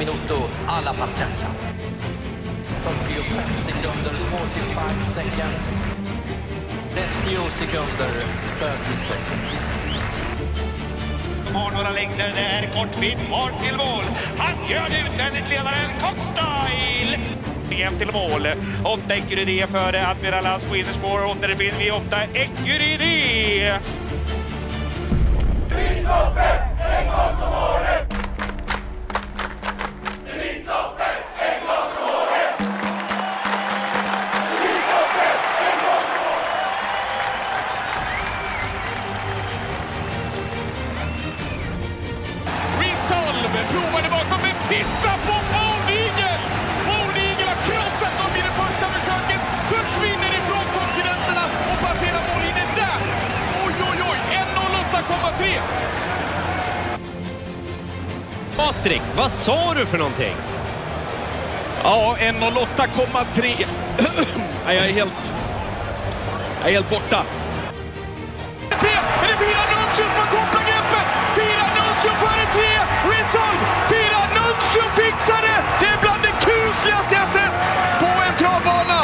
minuto alla partenza. 45 sekunder, 45 seconds. 30 sekunder, 30 seconds. Har några längder där, kort bit kvar till mål. Han gör det utvändigt, ledaren Cockstyle. VM till mål. Åtta Ecurydé före Admiral på innerspår. Åttonde finner vi åtta Ecurydé. Elitloppet, sa du för någonting? Ja, 1.08,3. Nej, jag är helt... Jag är helt borta. Är det fyra Nuncio som kopplar greppet? Fyra Nuncio före tre! Resolve! Fyra Nuncio fixar det! Det är bland det kusligaste jag sett på en travbana!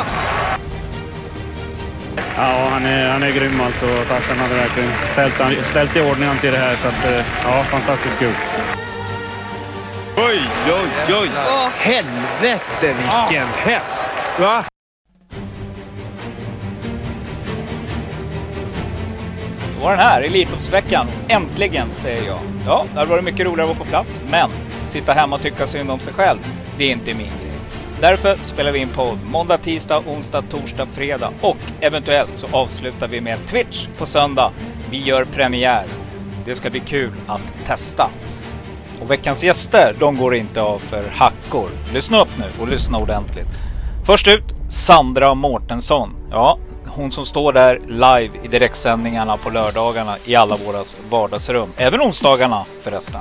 Ja, han är, han är grym alltså. Tarzan hade verkligen ställt, ställt i ordning till det här. Så att, eh, ja, fantastiskt kul. Oj, oj, oj! Åh, helvete vilken häst! Va? Då var den här, Elitloppsveckan. Äntligen, säger jag. Ja, det hade varit mycket roligare att vara på plats, men sitta hemma och tycka synd om sig själv, det är inte min grej. Därför spelar vi in podd måndag, tisdag, onsdag, torsdag, fredag och eventuellt så avslutar vi med Twitch på söndag. Vi gör premiär. Det ska bli kul att testa. Och veckans gäster, de går inte av för hackor. Lyssna upp nu och lyssna ordentligt. Först ut, Sandra Mårtensson. Ja, hon som står där live i direktsändningarna på lördagarna i alla våra vardagsrum. Även onsdagarna förresten.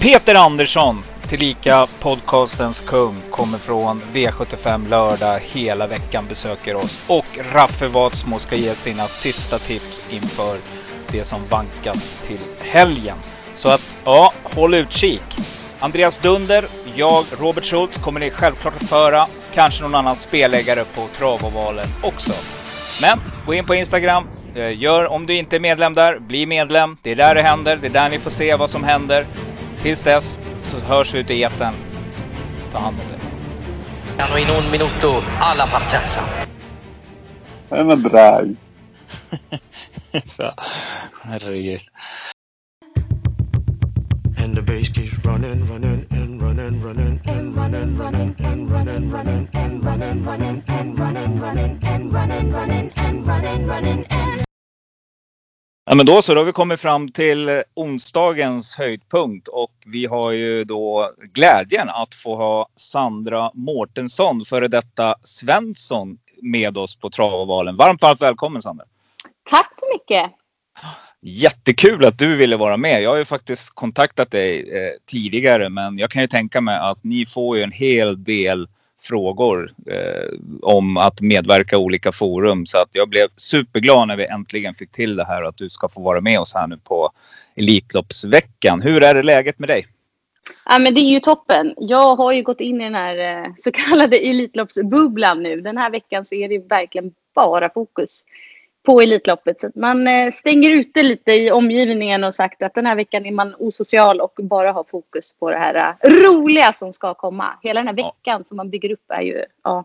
Peter Andersson, tillika podcastens kung, kommer från V75 lördag hela veckan, besöker oss. Och Raffe Watsmo ska ge sina sista tips inför det som vankas till helgen. Så att, ja, håll utkik. Andreas Dunder, jag, Robert Schultz kommer ni självklart att föra. Kanske någon annan spelägare på Travovalen också. Men gå in på Instagram. Eh, Gör, om du inte är medlem där, bli medlem. Det är där det händer. Det är där ni får se vad som händer. Tills dess så hörs vi ute i etern. Ta hand om det. Hanno in un minuto alla partenza. Den är bra. Herregud. And the bass keeps running, running, and running, running, and running, running, and running, running, and running, running, and running, running, and running, running, and running, running, and Ja, men då så, då har vi kommit fram till onsdagens höjdpunkt och vi har ju då glädjen att få ha Sandra Mårtensson, före detta Svensson, med oss på Travovalen. Varmt, varmt välkommen Sandra! Tack så mycket! Jättekul att du ville vara med. Jag har ju faktiskt kontaktat dig eh, tidigare, men jag kan ju tänka mig att ni får ju en hel del frågor eh, om att medverka i olika forum. Så att jag blev superglad när vi äntligen fick till det här och att du ska få vara med oss här nu på Elitloppsveckan. Hur är det läget med dig? Ja, men det är ju toppen. Jag har ju gått in i den här eh, så kallade Elitloppsbubblan nu. Den här veckan så är det verkligen bara fokus på Elitloppet. Så man eh, stänger ute lite i omgivningen och sagt att den här veckan är man osocial och bara har fokus på det här eh, roliga som ska komma. Hela den här veckan som man bygger upp är ju ja,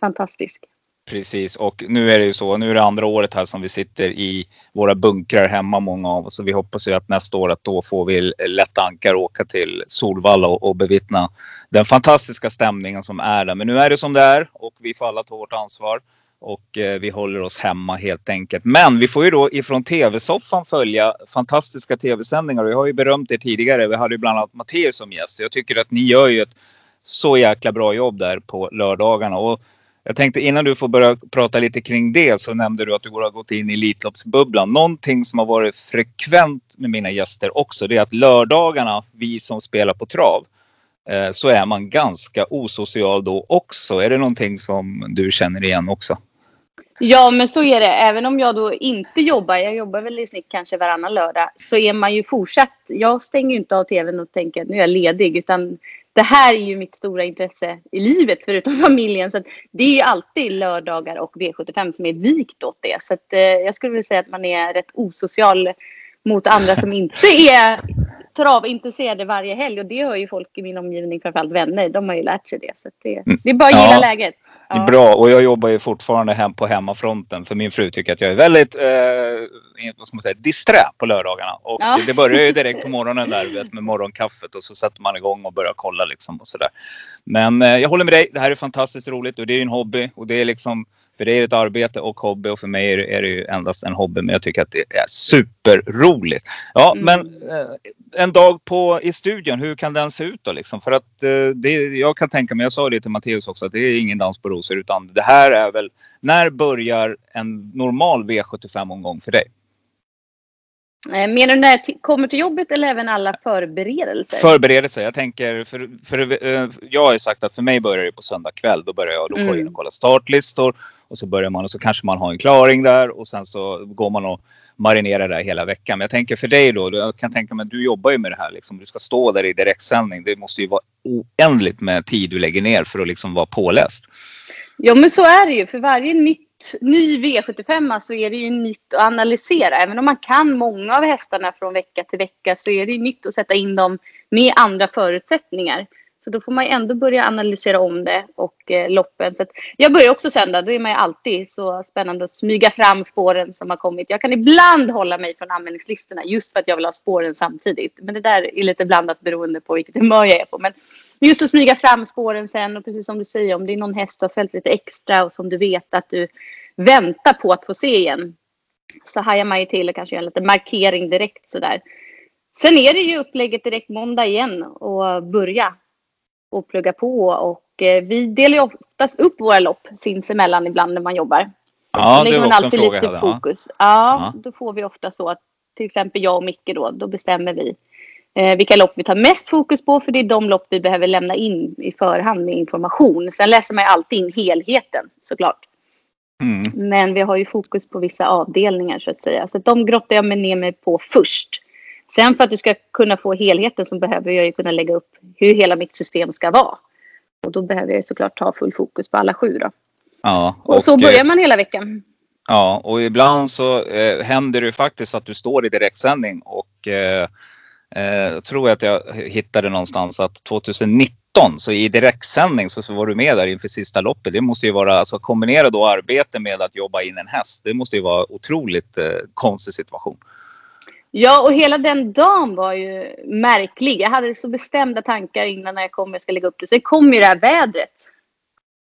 fantastisk. Precis och nu är det ju så. Nu är det andra året här som vi sitter i våra bunkrar hemma många av oss. Och vi hoppas ju att nästa år att då får vi lätt ankar och åka till Solvalla och, och bevittna den fantastiska stämningen som är där. Men nu är det som det är och vi får alla ta vårt ansvar. Och eh, vi håller oss hemma helt enkelt. Men vi får ju då ifrån tv-soffan följa fantastiska tv-sändningar. Och jag har ju berömt er tidigare. Vi hade ju bland annat Matteus som gäst. Jag tycker att ni gör ju ett så jäkla bra jobb där på lördagarna. Och jag tänkte innan du får börja prata lite kring det så nämnde du att du har gått in i Elitloppsbubblan. Någonting som har varit frekvent med mina gäster också det är att lördagarna, vi som spelar på trav, eh, så är man ganska osocial då också. Är det någonting som du känner igen också? Ja, men så är det. Även om jag då inte jobbar, jag jobbar väl i snitt kanske varannan lördag, så är man ju fortsatt. Jag stänger ju inte av tvn och tänker att nu är jag ledig, utan det här är ju mitt stora intresse i livet förutom familjen. Så det är ju alltid lördagar och V75 som är vikt åt det. Så att, eh, jag skulle vilja säga att man är rätt osocial mot andra som inte är travintresserade varje helg. Och det har ju folk i min omgivning, framförallt vänner, de har ju lärt sig det. Så det, det är bara att gilla Ja. läget. Är bra och jag jobbar ju fortfarande hem på hemmafronten för min fru tycker att jag är väldigt eh, vad ska man säga, disträ på lördagarna. Och Ja. det börjar ju direkt på morgonen där vet, med morgonkaffet och så sätter man igång och börjar kolla liksom och sådär. Men eh, jag håller med dig. Det här är fantastiskt roligt och det är ju en hobby och det är liksom för det är ett arbete och hobby och för mig är det, är det ju endast en hobby men jag tycker att det är superroligt. Ja Mm. men eh, en dag på, i studion, hur kan den se ut då liksom? För att eh, det, jag kan tänka mig, jag sa det till Matteus också, att det är ingen dans på rosor utan det här är väl, när börjar en normal V75-omgång för dig? Eh, Menar du när jag kommer till jobbet eller även alla förberedelser? Förberedelse, jag tänker, för, för eh, jag har ju sagt att för mig börjar det på söndag kväll. Då börjar jag, då in Mm. och kollar startlistor och så börjar man och så kanske man har en klaring där och sen så går man och marinerar där hela veckan. Men jag tänker för dig då, jag kan tänka mig att du jobbar ju med det här liksom. Du ska stå där i direktsändning. Det måste ju vara oändligt med tid du lägger ner för att liksom vara påläst. Ja men så är det ju. För varje nytt, ny V75 så är det ju nytt att analysera. Även om man kan många av hästarna från vecka till vecka så är det ju nytt att sätta in dem med andra förutsättningar. Så då får man ju ändå börja analysera om det och eh, loppen. Så att jag börjar också söndag. Då är man ju alltid så spännande att smyga fram spåren som har kommit. Jag kan ibland hålla mig från anmälningslistorna just för att jag vill ha spåren samtidigt. Men det där är lite blandat beroende på vilket humör jag är på. Men just att smyga fram spåren sen och precis som du säger om det är någon häst du har följt lite extra och som du vet att du väntar på att få se igen. Så hajar man ju till och kanske gör en liten markering direkt sådär. Sen är det ju upplägget direkt måndag igen och börja och plugga på och eh, vi delar ju oftast upp våra lopp sinsemellan ibland när man jobbar. Ja, det var man också en alltid fråga jag lite hade. Ja. fokus. Ja, Ja. då får vi ofta så att till exempel jag och Micke då, då bestämmer vi eh, vilka lopp vi tar mest fokus på för det är de lopp vi behöver lämna in i förhand med information. Sen läser man ju alltid in helheten såklart. Mm. Men vi har ju fokus på vissa avdelningar så att säga. Så att de grottar jag mig ner mig på först. Sen för att du ska kunna få helheten så behöver jag ju kunna lägga upp hur hela mitt system ska vara. Och då behöver jag såklart ta full fokus på alla sju då. Ja, Och, så eh, börjar man hela veckan. Ja, och ibland så eh, händer det ju faktiskt att du står i direktsändning och eh, eh, jag tror att jag hittade någonstans att 2019 så i direktsändning så, så var du med där inför sista loppet. Det måste ju vara, alltså kombinera då arbete med att jobba in en häst. Det måste ju vara otroligt eh, konstig situation. Ja, och hela den dagen var ju märklig. Jag hade så bestämda tankar innan när jag kom jag ska lägga upp det. Sen kom ju det här vädret.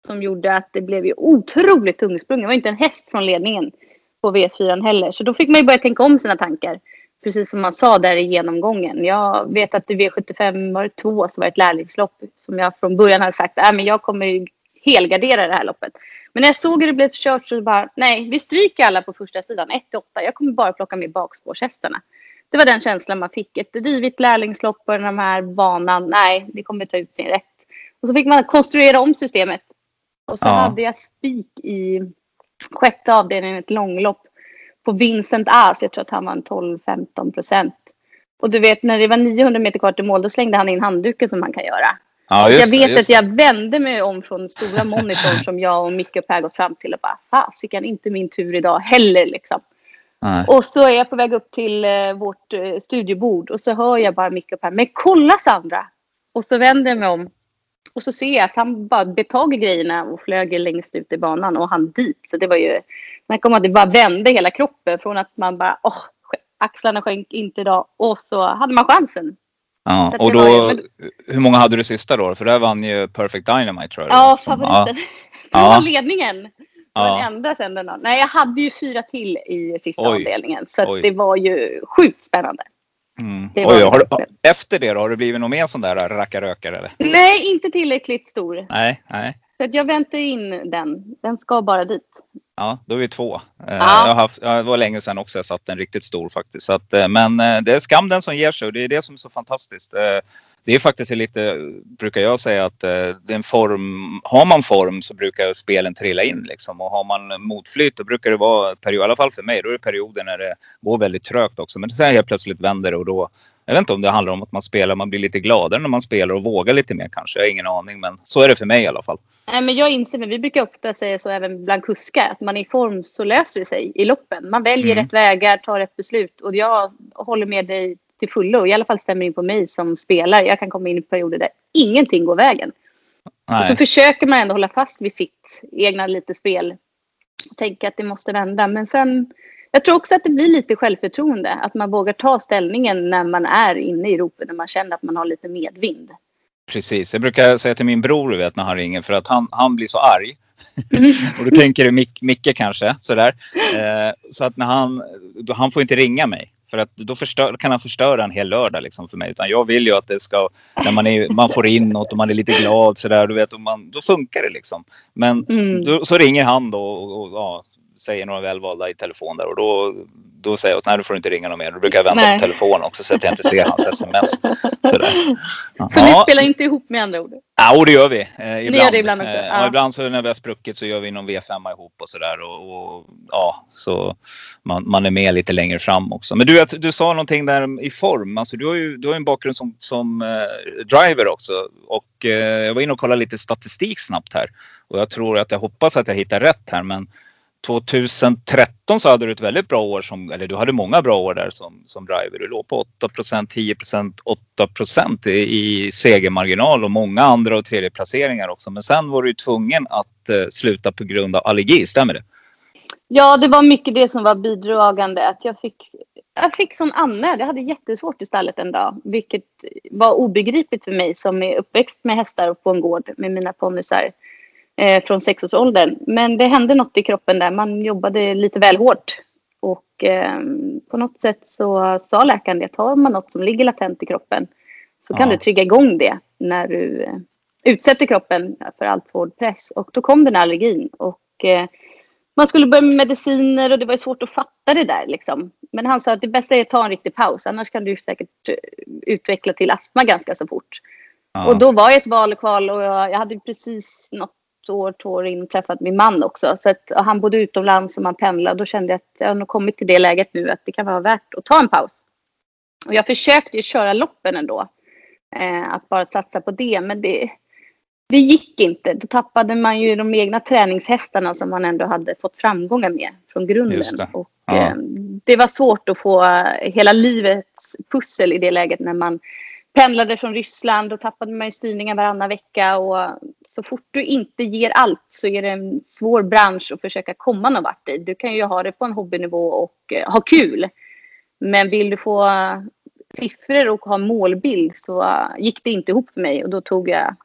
Som gjorde att det blev ju otroligt tungsprunget. Det var inte en häst från ledningen på V4 heller. Så då fick man ju börja tänka om sina tankar. Precis som man sa där i genomgången. Jag vet att i V75 var det två som var ett lärlingslopp. Som jag från början hade sagt, äh, men jag kommer helgardera det här loppet. Men när jag såg hur det blev kört så bara, nej vi stryker alla på första sidan, 1 8. Jag kommer bara plocka med bakspårshästarna. Det var den känslan man fick. Ett rivigt lärlingslopp på den här banan, nej det kommer ta ut sin rätt. Och så fick man konstruera om systemet. Och sen Ja. hade jag spik i sjätte avdelningen, ett långlopp på Vincent As. Jag tror att han var en 12-15 procent. Och du vet när det var 900 meter kvar till mål då slängde han in handduken som man kan göra. Ja, jag det, vet just att det. jag vände mig om från stora monitorn som jag och Micke och Per gått fram till och bara fasiken inte min tur idag heller liksom. Nej. Och så är jag på väg upp till eh, vårt eh, studiebord och så hör jag bara Micke och Per, men kolla Sandra! Och så vänder jag mig om och så ser jag att han bara betag i grejerna och flög längst ut i banan och han dit. Så det var ju, jag kom att det bara vände hela kroppen från att man bara, åh, axlarna sjönk inte idag och så hade man chansen. Ja, och det då, ju- hur många hade du sista då? För där vann ju Perfect Dynamite tror jag. det Ja, som- favoriten. Det Ja. var ledningen. Ja. den sen den. Nej, jag hade ju fyra till i sista Oj. avdelningen. Så det var ju sjukt spännande. Mm. Det Oj, det har du, efter det då, har det blivit någon mer sån där rackarrökare eller? Nej, inte tillräckligt stor. Nej, nej. Så jag väntar in den. Den ska bara dit. Ja, då är vi två. Eh, Ja. Jag har haft, det var länge sedan också jag satt en riktigt stor faktiskt. Så att, eh, men eh, det är skam den som ger sig och det är det som är så fantastiskt. Det är faktiskt lite, brukar jag säga att eh, det är en form, har man form så brukar spelen trilla in liksom. Och har man motflyt då brukar det vara, period, i alla fall för mig, då är det perioder när det går väldigt trögt också. Men sen helt plötsligt vänder det och då Jag vet inte om det handlar om att man spelar, man blir lite gladare när man spelar och vågar lite mer kanske. Jag har ingen aning, men så är det för mig i alla fall. Nej, men jag inser, men vi brukar ofta säga så även bland kuskar, att man är i form så löser det sig i loppen. Man väljer Mm. rätt vägar, tar rätt beslut och jag håller med dig till fullo. I alla fall stämmer in på mig som spelare. Jag kan komma in i perioder där ingenting går vägen. Och så Nej. försöker man ändå hålla fast vid sitt egna lite spel. Och tänka att det måste vända. Men sen, jag tror också att det blir lite självförtroende. Att man vågar ta ställningen när man är inne i ropet. När man känner att man har lite medvind. Precis. Jag brukar säga till min bror du vet, när han ringer för att han, han blir så arg. Mm. och då tänker du Mick, Micke kanske. Sådär. Eh, så att när han, då, han får inte ringa mig. För att då förstör, kan han förstöra en hel lördag liksom för mig. Utan jag vill ju att det ska, när man, är, man får in något och man är lite glad sådär. Du vet, och man, då funkar det liksom. Men Mm. då, så ringer han då och, och ja, säger några välvalda i telefon där. Och då, då säger jag att nej, då får du inte ringa någon mer. Då brukar jag vända Nej. på telefonen också så att jag inte ser hans sms. Sådär. Så ni spelar inte ihop med andra ord? Ja, och det gör vi. Eh, ibland. gör det ibland också, Eh, ja. ja, ibland så när vi har spruckit så gör vi någon V5 ihop och sådär. Och, och, ja, så man, man är med lite längre fram också. Men du, du sa någonting där i form. Alltså, du har ju du har en bakgrund som, som eh, driver också. Och eh, jag var inne och kollade lite statistik snabbt här. Och jag tror att jag hoppas att jag hittar rätt här. Men 2013 så hade du ett väldigt bra år som, eller du hade många bra år där som, som driver. Du låg på 8% 10% 8 i, i segermarginal och många andra och tredje placeringar också. Men sen var du ju tvungen att eh, sluta på grund av allergi, stämmer det? Ja, det var mycket det som var bidragande. Att jag fick, jag fick sån Anne. Jag hade jättesvårt i stallet en dag. Vilket var obegripligt för mig som är uppväxt med hästar och på en gård med mina ponnysar eh, från sexårsåldern. Men det hände något i kroppen där. Man jobbade lite väl hårt. Och eh, på något sätt så sa läkaren det. Tar man något som ligger latent i kroppen så kan Ja. du trigga igång det när du eh, utsätter kroppen för allt hård press. Och då kom den här allergin. Och eh, man skulle börja med mediciner och det var svårt att fatta det där. Liksom. Men han sa att det bästa är att ta en riktig paus. Annars kan du säkert eh, utveckla till astma ganska så fort. Ja. Och då var jag ett val och kval och jag, jag hade precis något år, två år in träffat min man också. Så att, han bodde utomlands och man pendlade. Då kände jag att jag har nog kommit till det läget nu att det kan vara värt att ta en paus. Och jag försökte ju köra loppen ändå. Eh, att bara satsa på det. Men det, det gick inte. Då tappade man ju de egna träningshästarna som man ändå hade fått framgångar med från grunden. Det. Och, Ja. eh, det var svårt att få hela livets pussel i det läget när man pendlade från Ryssland. Då tappade man ju styrningen varannan vecka. Och så fort du inte ger allt så är det en svår bransch att försöka komma någon vart i. Du kan ju ha det på en hobbynivå och eh, ha kul. Men vill du få eh, siffror och ha målbild så eh, gick det inte ihop för mig och då tog jag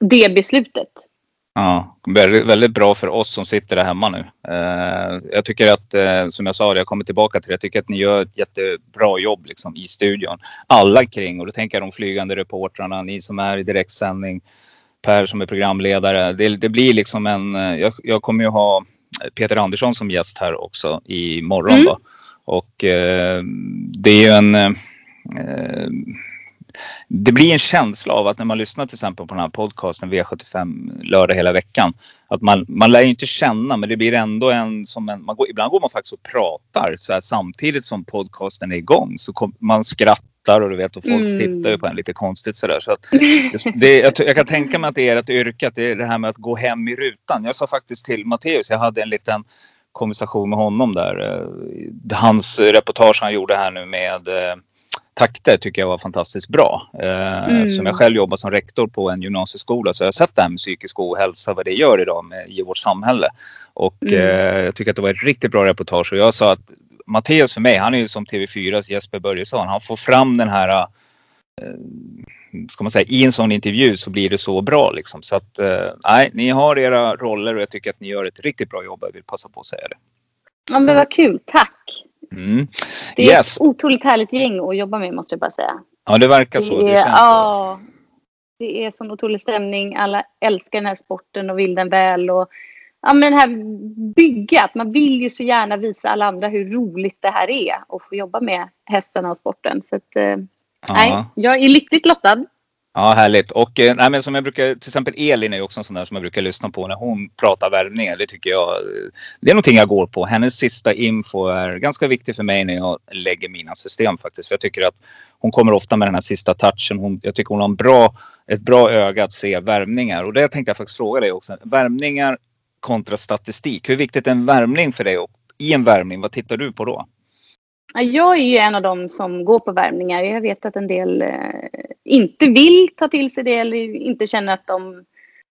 det beslutet. Ja, väldigt, väldigt bra för oss som sitter där hemma nu. Eh, jag tycker att, eh, som jag sa, jag kommer tillbaka till det. Jag tycker att ni gör ett jättebra jobb liksom, i studion. Alla kring, och då tänker jag de flygande reportrarna, ni som är i direktsändning, Per som är programledare. Det, det blir liksom en, eh, jag, jag kommer ju ha Peter Andersson som gäst här också imorgon Mm. då. Och eh, det är ju en eh, det blir en känsla av att när man lyssnar till exempel på den här podcasten V75 lördag hela veckan. Att man, man lär ju inte känna men det blir ändå en som en, man går, ibland går man faktiskt och pratar så här, samtidigt som podcasten är igång. Så kom, man skrattar och du vet och folk Mm. tittar ju på en lite konstigt sådär. Så att, det, jag, jag kan tänka mig att det är ett yrke, att det är det här med att gå hem i rutan. Jag sa faktiskt till Matteus, jag hade en liten konversation med honom där. eh, Hans reportage han gjorde här nu med eh, takter tycker jag var fantastiskt bra. Eh, Mm. Som jag själv jobbar som rektor på en gymnasieskola så jag har sett det här med psykisk ohälsa, vad det gör idag med, i vårt samhälle. Och Mm. eh, jag tycker att det var ett riktigt bra reportage och jag sa att Matteus för mig, han är ju som TV4s Jesper Börjesson. Han får fram den här eh, ska man säga, i en sån intervju så blir det så bra liksom. Så att eh, nej, ni har era roller och jag tycker att ni gör ett riktigt bra jobb. Jag vill passa på att säga det. Ja, men vad kul, tack. Mm. Det är Yes. ett otroligt härligt gäng att jobba med måste jag bara säga. Ja, det verkar så. Det är, känns så. ja, det är sån otrolig stämning. Alla älskar den här sporten och vill den väl. Och, ja, men det här bygget. Man vill ju så gärna visa alla andra hur roligt det här är. Och få jobba med hästarna och sporten. Så att, eh, nej, Ja. jag är lyckligt lottad. Ja, härligt. Och eh, nej, men som jag brukar, till exempel Elin är ju också en sån där som jag brukar lyssna på när hon pratar värvningar. Det tycker jag, det är någonting jag går på. Hennes sista info är ganska viktig för mig när jag lägger mina system faktiskt. För jag tycker att hon kommer ofta med den här sista touchen. Hon, jag tycker hon har en bra, ett bra öga att se värvningar. Och det tänkte jag faktiskt fråga dig också. Värvningar kontra statistik. Hur viktigt är en värmning för dig? Och i en värmning, vad tittar du på då? Jag är ju en av dem som går på värmningar. Jag vet att en del eh, inte vill ta till sig det eller inte känner att, de,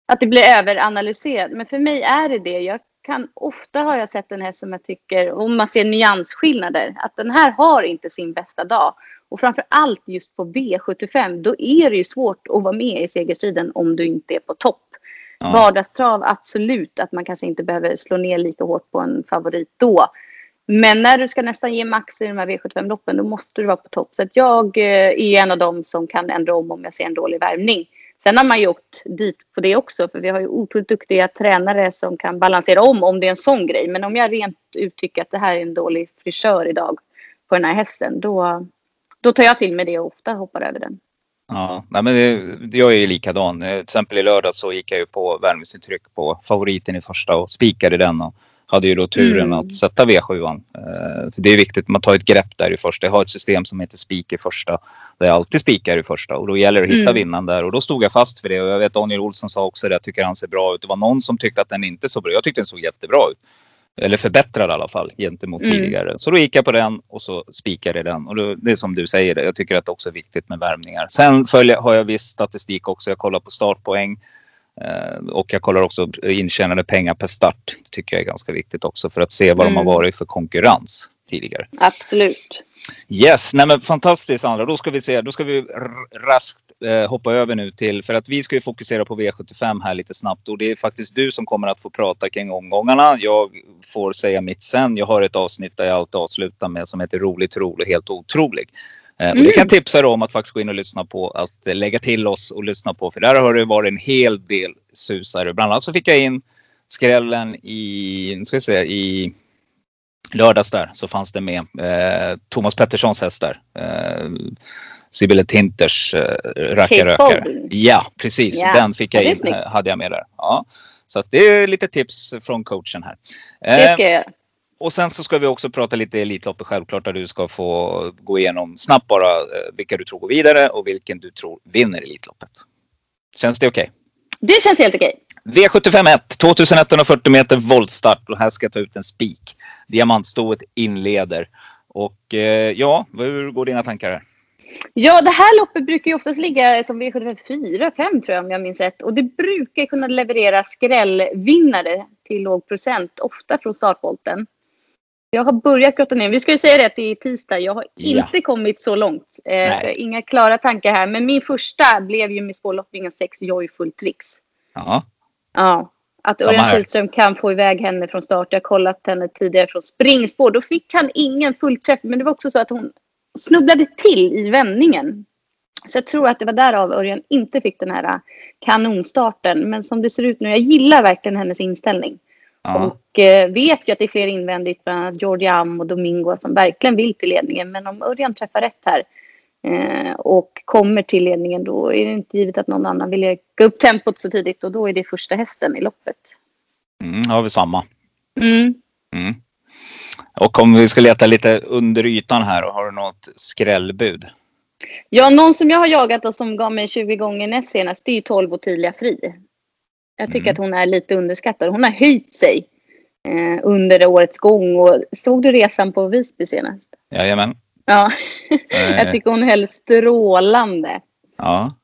att det blir överanalyserat. Men för mig är det det. Jag kan, ofta har jag sett en häst som jag tycker, om man ser nyansskillnader, att den här har inte sin bästa dag. Och framför allt just på V75, då är det ju svårt att vara med i segerstriden om du inte är på topp. Ja. Vardagstrav, absolut att man kanske inte behöver slå ner lika hårt på en favorit då. Men när du ska nästan ge max i de här V75-loppen då måste du vara på topp. Så att jag eh, är en av dem som kan ändra om om jag ser en dålig värmning. Sen har man ju åkt dit på det också för vi har ju otroligt duktiga tränare som kan balansera om om det är en sån grej. Men om jag rent ut tycker att det här är en dålig frisör idag på den här hästen då, då tar jag till mig det och ofta hoppar över den. Ja, nej men det, jag är ju likadan. Eh, till exempel i lördag så gick jag ju på värmningsintryck på favoriten i första och spikade den. Och hade ju då turen mm. att sätta V7. an eh, det är viktigt, man tar ett grepp där i första. Jag har ett system som heter spik i första. Där jag alltid spikar i första och då gäller det att hitta mm. vinnaren där. Och då stod jag fast för det och jag vet Daniel Olsson sa också det. Jag tycker han ser bra ut. Det var någon som tyckte att den inte såg bra Jag tyckte den såg jättebra ut. Eller förbättrad i alla fall gentemot mm. tidigare. Så då gick jag på den och så spikade jag den. Och då, det är som du säger, jag tycker att det också är viktigt med värmningar. Sen följer, har jag viss statistik också. Jag kollar på startpoäng. Eh, och jag kollar också intjänade pengar per start. Det tycker jag är ganska viktigt också för att se vad mm. de har mm. varit för konkurrens tidigare. Absolut. Yes, nej men fantastiskt Sandra. Då ska vi se, då ska vi raskt eh, hoppa över nu till, för att vi ska ju fokusera på V75 här lite snabbt och det är faktiskt du som kommer att få prata kring omgångarna. Jag får säga mitt sen. Jag har ett avsnitt där jag alltid avslutar med som heter roligt, rolig, helt otrolig. Mm. Och det kan tipsa er om att faktiskt gå in och lyssna på. Att eh, lägga till oss och lyssna på. För där har det varit en hel del susare. Bland annat så fick jag in skrällen i, nu ska vi se, i lördags där så fanns det med eh, Thomas Petterssons häst där. Eh, Sibylle Tinters eh, rökare. Ja, precis. Yeah. Den fick jag in, hade jag med där. Ja. Så det är lite tips från coachen här. Det ska jag göra och sen så ska vi också prata lite Elitloppet självklart där du ska få gå igenom snabbt bara eh, vilka du tror går vidare och vilken du tror vinner Elitloppet. Känns det okej? Okay? Det känns helt okej. Okay. V751 2140 meter voltstart och här ska jag ta ut en spik. Diamantstoet inleder. Och eh, ja, hur går dina tankar här? Ja, det här loppet brukar ju oftast ligga som V754, 5 tror jag om jag minns rätt. Och det brukar kunna leverera skrällvinnare till låg procent, ofta från startvolten. Jag har börjat grotta ner. Vi ska ju säga det att det är tisdag. Jag har ja. inte kommit så långt. Eh, så inga klara tankar här. Men min första blev ju med spårlottningen 6 Joyful Tricks. Ja. Ja. Att Örjan Kihlström kan få iväg henne från start. Jag har kollat henne tidigare från springspår. Då fick han ingen fullträff. Men det var också så att hon snubblade till i vändningen. Så jag tror att det var därav Örjan inte fick den här kanonstarten. Men som det ser ut nu, jag gillar verkligen hennes inställning. Ja. Och eh, vet ju att det är fler invändigt, bland annat Georgia Am och Domingo som verkligen vill till ledningen. Men om Örjan träffar rätt här eh, och kommer till ledningen då är det inte givet att någon annan vill gå upp tempot så tidigt och då är det första hästen i loppet. Mm, har vi samma. Mm. Mm. Och om vi ska leta lite under ytan här, har du något skrällbud? Ja, någon som jag har jagat och som gav mig 20 gånger näst senast, det är ju 12 Ottilia Fri. Jag tycker mm. att hon är lite underskattad. Hon har höjt sig eh, under årets gång. Och såg du resan på Visby senast? Jajamän. Ja, jag tycker hon höll strålande. Ja.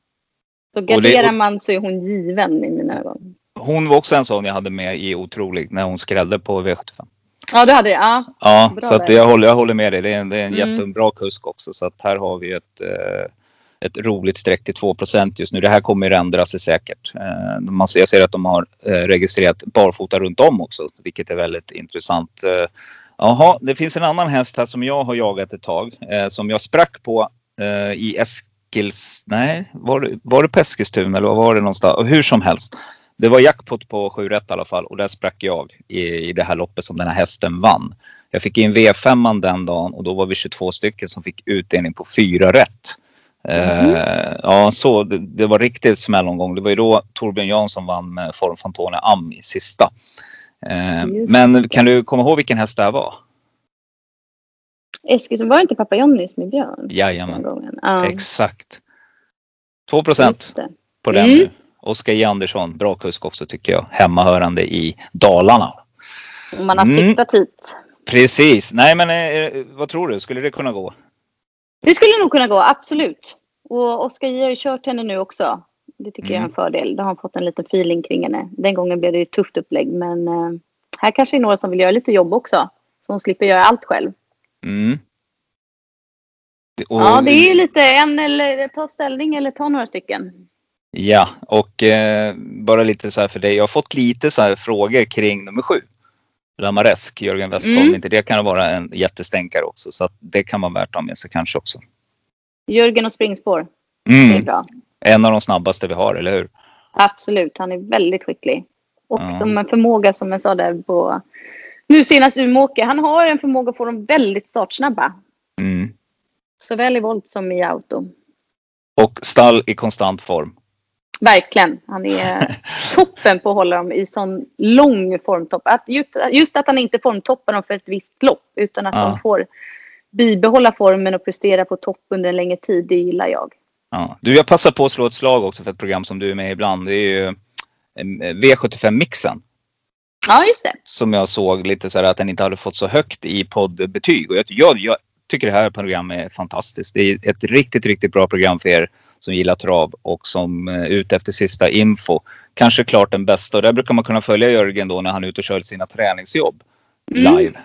Så garderar det... man så är hon given i mina ögon. Hon var också en sån jag hade med i Otrolig när hon skrällde på V75. Ja, du hade det? Ja. Ja, så att jag, håller, jag håller med dig. Det är en, det är en mm. jättebra kusk också. Så att här har vi ett eh, ett roligt streck till 2 just nu. Det här kommer att ändra sig säkert. Eh, jag ser att de har eh, registrerat barfota runt om också, vilket är väldigt intressant. Eh, jaha, det finns en annan häst här som jag har jagat ett tag, eh, som jag sprack på i Eskils... Nej, var det, var det på Eskilstuna eller var var det någonstans? Hur som helst. Det var jackpot på 7 rätt i alla fall och där sprack jag i, i det här loppet som den här hästen vann. Jag fick in V5 den dagen och då var vi 22 stycken som fick utdelning på 4 rätt. Eh, ja, så det, det var riktigt smällomgång. Det var ju då Torbjörn Jansson vann med Form Fantone Am i sista. Eh, men kan du komma ihåg vilken häst det här var? Eskilsson, var det inte pappa Johnnys med Björn? Jajamän, gången? Ja, exakt. 2 procent på den Mm. nu. Oskar J Andersson, bra kusk också tycker jag. Hemmahörande i Dalarna. Man har Mm. siktat hit. Precis. Nej men eh, vad tror du? Skulle det kunna gå? Det skulle nog kunna gå, absolut. Och Oskar J har ju kört henne nu också. Det tycker jag är Mm. en fördel. Då har han fått en liten feeling kring henne. Den gången blev det ju ett tufft upplägg. Men eh, här kanske är några som vill göra lite jobb också. Så hon slipper göra allt själv. Mm. Och- Ja, det är ju lite en eller ta ställning eller ta några stycken. Ja, och eh, bara lite så här för dig. Jag har fått lite så här frågor kring nummer sju. Lamaresk, Jörgen Westholm. Mm. Inte det kan vara en jättestänkare också. Så att det kan vara värt att ha med sig kanske också. Jörgen och springspår. Det är Mm. bra. En av de snabbaste vi har, eller hur? Absolut, han är väldigt skicklig. Och Ja. som en förmåga som jag sa där på nu senast Umeåker. Han har en förmåga att få dem väldigt startsnabba. Mm. Såväl i volt som i auto. Och stall i konstant form. Verkligen. Han är toppen på att hålla dem i sån lång formtopp. Att just, just att han inte formtoppar dem för ett visst lopp. Utan att Ja. de får bibehålla formen och prestera på topp under en längre tid. Det gillar jag. Ja. Du, jag passar på att slå ett slag också för ett program som du är med i ibland. Det är ju eh, V75-mixen. Ja, just det. Som jag såg lite så här att den inte hade fått så högt i poddbetyg. Och jag, jag, jag tycker det här programmet är fantastiskt. Det är ett riktigt, riktigt bra program för er som gillar trav och som är ute efter sista info. Kanske klart den bästa och där brukar man kunna följa Jörgen då när han är ute och kör sina träningsjobb Mm. live.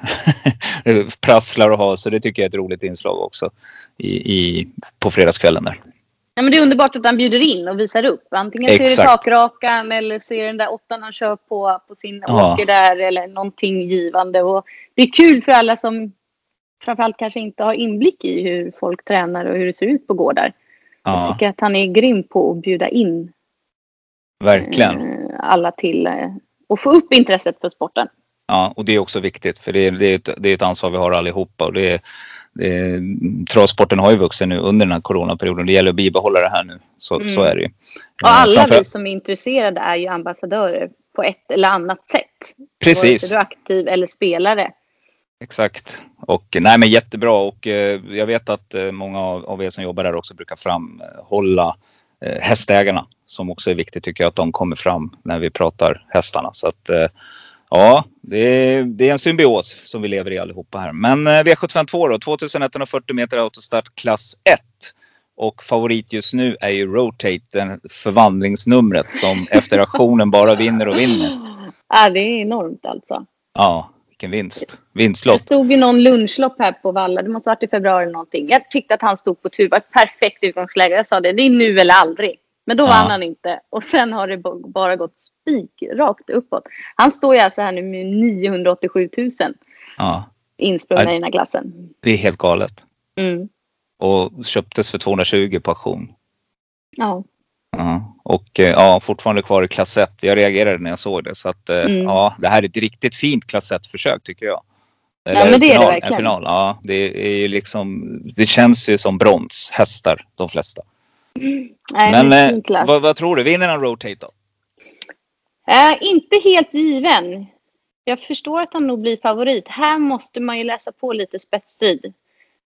Det Prasslar och har så det tycker jag är ett roligt inslag också i, i, på fredagskvällen där. Ja, men det är underbart att han bjuder in och visar upp. Antingen ser det Exakt. takrakan eller ser den där åttan han kör på, på sin Ja. åker där eller någonting givande. Och det är kul för alla som framförallt kanske inte har inblick i hur folk tränar och hur det ser ut på gårdar. Jag Ja, tycker att han är grym på att bjuda in verkligen. eh, alla till eh, och få upp intresset för sporten. Ja, och det är också viktigt för det är, det är, ett, det är ett ansvar vi har allihopa. Och det är, det travsporten har ju vuxit nu under den här coronaperioden. Det gäller att bibehålla det här nu. Så, Mm. så är det ju. Och Eh, alla framför- vi som är intresserade är ju ambassadörer på ett eller annat sätt. Vare Precis, sig du är aktiv eller spelare. Exakt. Och nej men jättebra och eh, jag vet att eh, många av, av er som jobbar där också brukar framhålla eh, hästägarna. Som också är viktigt tycker jag att de kommer fram när vi pratar hästarna. Så att eh, ja, det är, det är en symbios som vi lever i allihopa här. Men eh, V752 då, 2140 meter autostart klass 1. Och favorit just nu är ju Rotate, den förvandlingsnumret som efter aktionen bara vinner och vinner. Ja, det är enormt alltså. Ja, vilken vinst. Det Vinstlott. stod ju någon lunchlopp här på Valla. Det måste ha varit i februari eller någonting. Jag tyckte att han stod på tur. Det var ett perfekt utgångsläge. Jag sa det. Det är nu eller aldrig. Men då Ja. vann han inte. Och sen har det bara gått spik rakt uppåt. Han står ju alltså här nu med 987 000 Ja, insprungna i den här klassen. det är helt galet. Mm. Och köptes för 220 på auktion. Ja. Ja. Och eh, ja, fortfarande kvar i klass 1. Jag reagerade när jag såg det. Så att eh, Mm. ja, det här är ett riktigt fint klass 1-försök tycker jag. men det är det final, verkligen. En final. Ja, det är ju liksom, det känns ju som bronshästar de flesta. Nej, Men eh, vad, vad tror du? Vinner han Rotate då? Eh, inte helt given. Jag förstår att han nog blir favorit. Här måste man ju läsa på lite spetsstrid.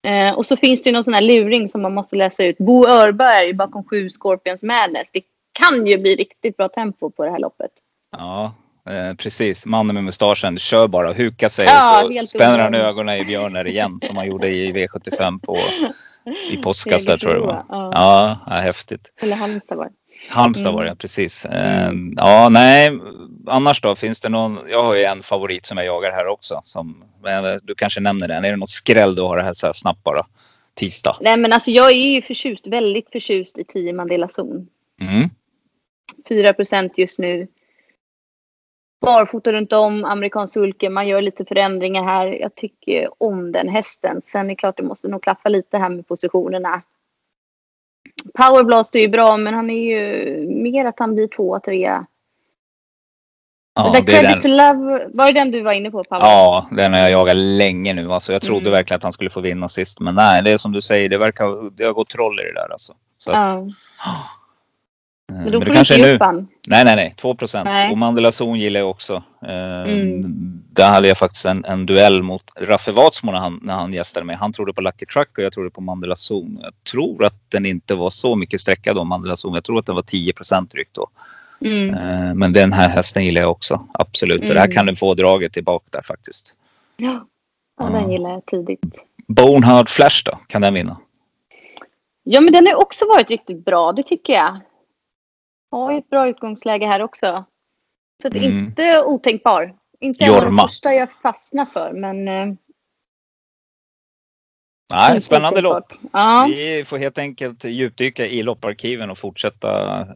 Eh, och så finns det ju någon sån här luring som man måste läsa ut. Bo Örberg bakom sju Scorpions Madness. Det kan ju bli riktigt bra tempo på det här loppet. Ja, eh, precis. Mannen med mustaschen kör bara, hukar sig Ja, och så spänner han ögonen i björnar igen som han gjorde i V75 på, i påskas där tror jag det var. Ja. Ja, ja häftigt. Eller Halmstad var det. Halmstad var det, Mm. precis. Eh, Ja, nej, annars då? Finns det någon? Jag har ju en favorit som jag jagar här också. Som, men du kanske nämner den. Är det något skräll du har här så här snabbt bara? Tisdag. Nej men alltså jag är ju förtjust, väldigt förtjust i 10 Mandela zon. Mm. 4 just nu. Barfota runt om, amerikansk sulke. Man gör lite förändringar här. Jag tycker om den hästen. Sen är det klart det måste nog klaffa lite här med positionerna. Powerblast är ju bra men han är ju mer att han blir tvåa, trea. Ja, det Credit den. to Love, var det den du var inne på Paolo? Ja, den har jag jagat länge nu. Alltså, jag trodde Mm. verkligen att han skulle få vinna sist. Men nej, det är som du säger. Det verkar det har gått troll i det där alltså. Så att, Ja. eh, Men då det får du inte ge upp han. Nej, nej, nej. 2 procent. Och Mandela Zon gillar jag också. Eh, Mm. Där hade jag faktiskt en, en duell mot Raffe Watsmo när han, när han gästade mig. Han trodde på Lucky Truck och jag trodde på Mandela Zon. Jag tror att den inte var så mycket sträcka då, Mandela Zon. Jag tror att den var 10 procent drygt då. Mm. Eh, Men den här hästen gillar jag också. Absolut. Och där Mm. kan du få draget tillbaka där faktiskt. Ja. ja, den gillar jag tidigt. Bonehard Flash då? Kan den vinna? Ja, men den har också varit riktigt bra, det tycker jag. Har ju ett bra utgångsläge här också. Så att Mm. inte otänkbar. Inte Jorma. första jag fastnar för, men... eh, Nej, spännande lopp. Ja. Vi får helt enkelt djupdyka i lopparkiven och fortsätta eh,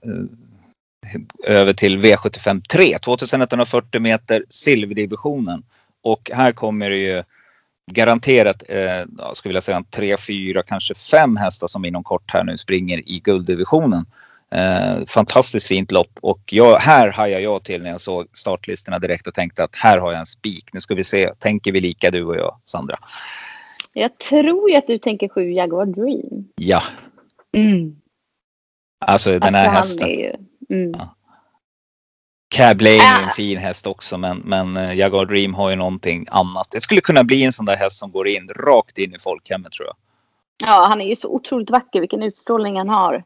över till V75 3. 2140 meter silverdivisionen. Och här kommer det ju garanterat, eh, ja, skulle vilja säga, tre, fyra, kanske fem hästar som inom kort här nu springer i gulddivisionen. Eh, fantastiskt fint lopp och jag, här hajade jag till när jag såg startlistorna direkt och tänkte att här har jag en spik. Nu ska vi se, tänker vi lika du och jag Sandra? Jag tror ju att du tänker sju Jaguar Dream. Ja, Mm. alltså den Alltså, här hästen. är ju... Mm. Ja. Cab Lane är en Ah. fin häst också men, men eh, Jaguar Dream har ju någonting annat. Det skulle kunna bli en sån där häst som går in rakt in i folkhemmet tror jag. Ja, han är ju så otroligt vacker. Vilken utstrålning han har.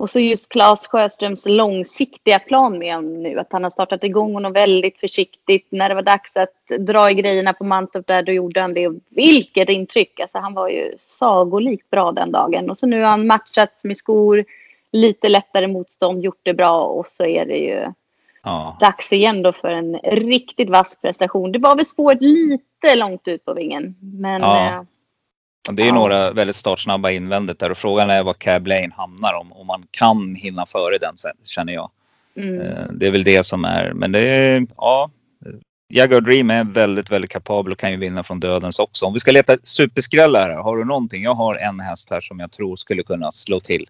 Och så just Claes Sjöströms långsiktiga plan med honom nu. Att han har startat igång honom väldigt försiktigt. När det var dags att dra i grejerna på Mantorp där, då gjorde han det. Vilket intryck! Alltså han var ju sagolikt bra den dagen. Och så nu har han matchat med skor, lite lättare motstånd, gjort det bra. Och så är det ju Ja, dags igen då för en riktigt vass prestation. Det var väl spåret lite långt ut på vingen. Men Ja. Det är Ja. några väldigt startsnabba invändigt där och frågan är var Cab Lane hamnar om, om man kan hinna före den sen, känner jag. mm. Eh, Det är väl det som är, men det är, ja. Jaguar Dream är väldigt, väldigt kapabel och kan ju vinna från dödens också. Om vi ska leta superskrällar har du någonting? Jag har en häst här som jag tror skulle kunna slå till.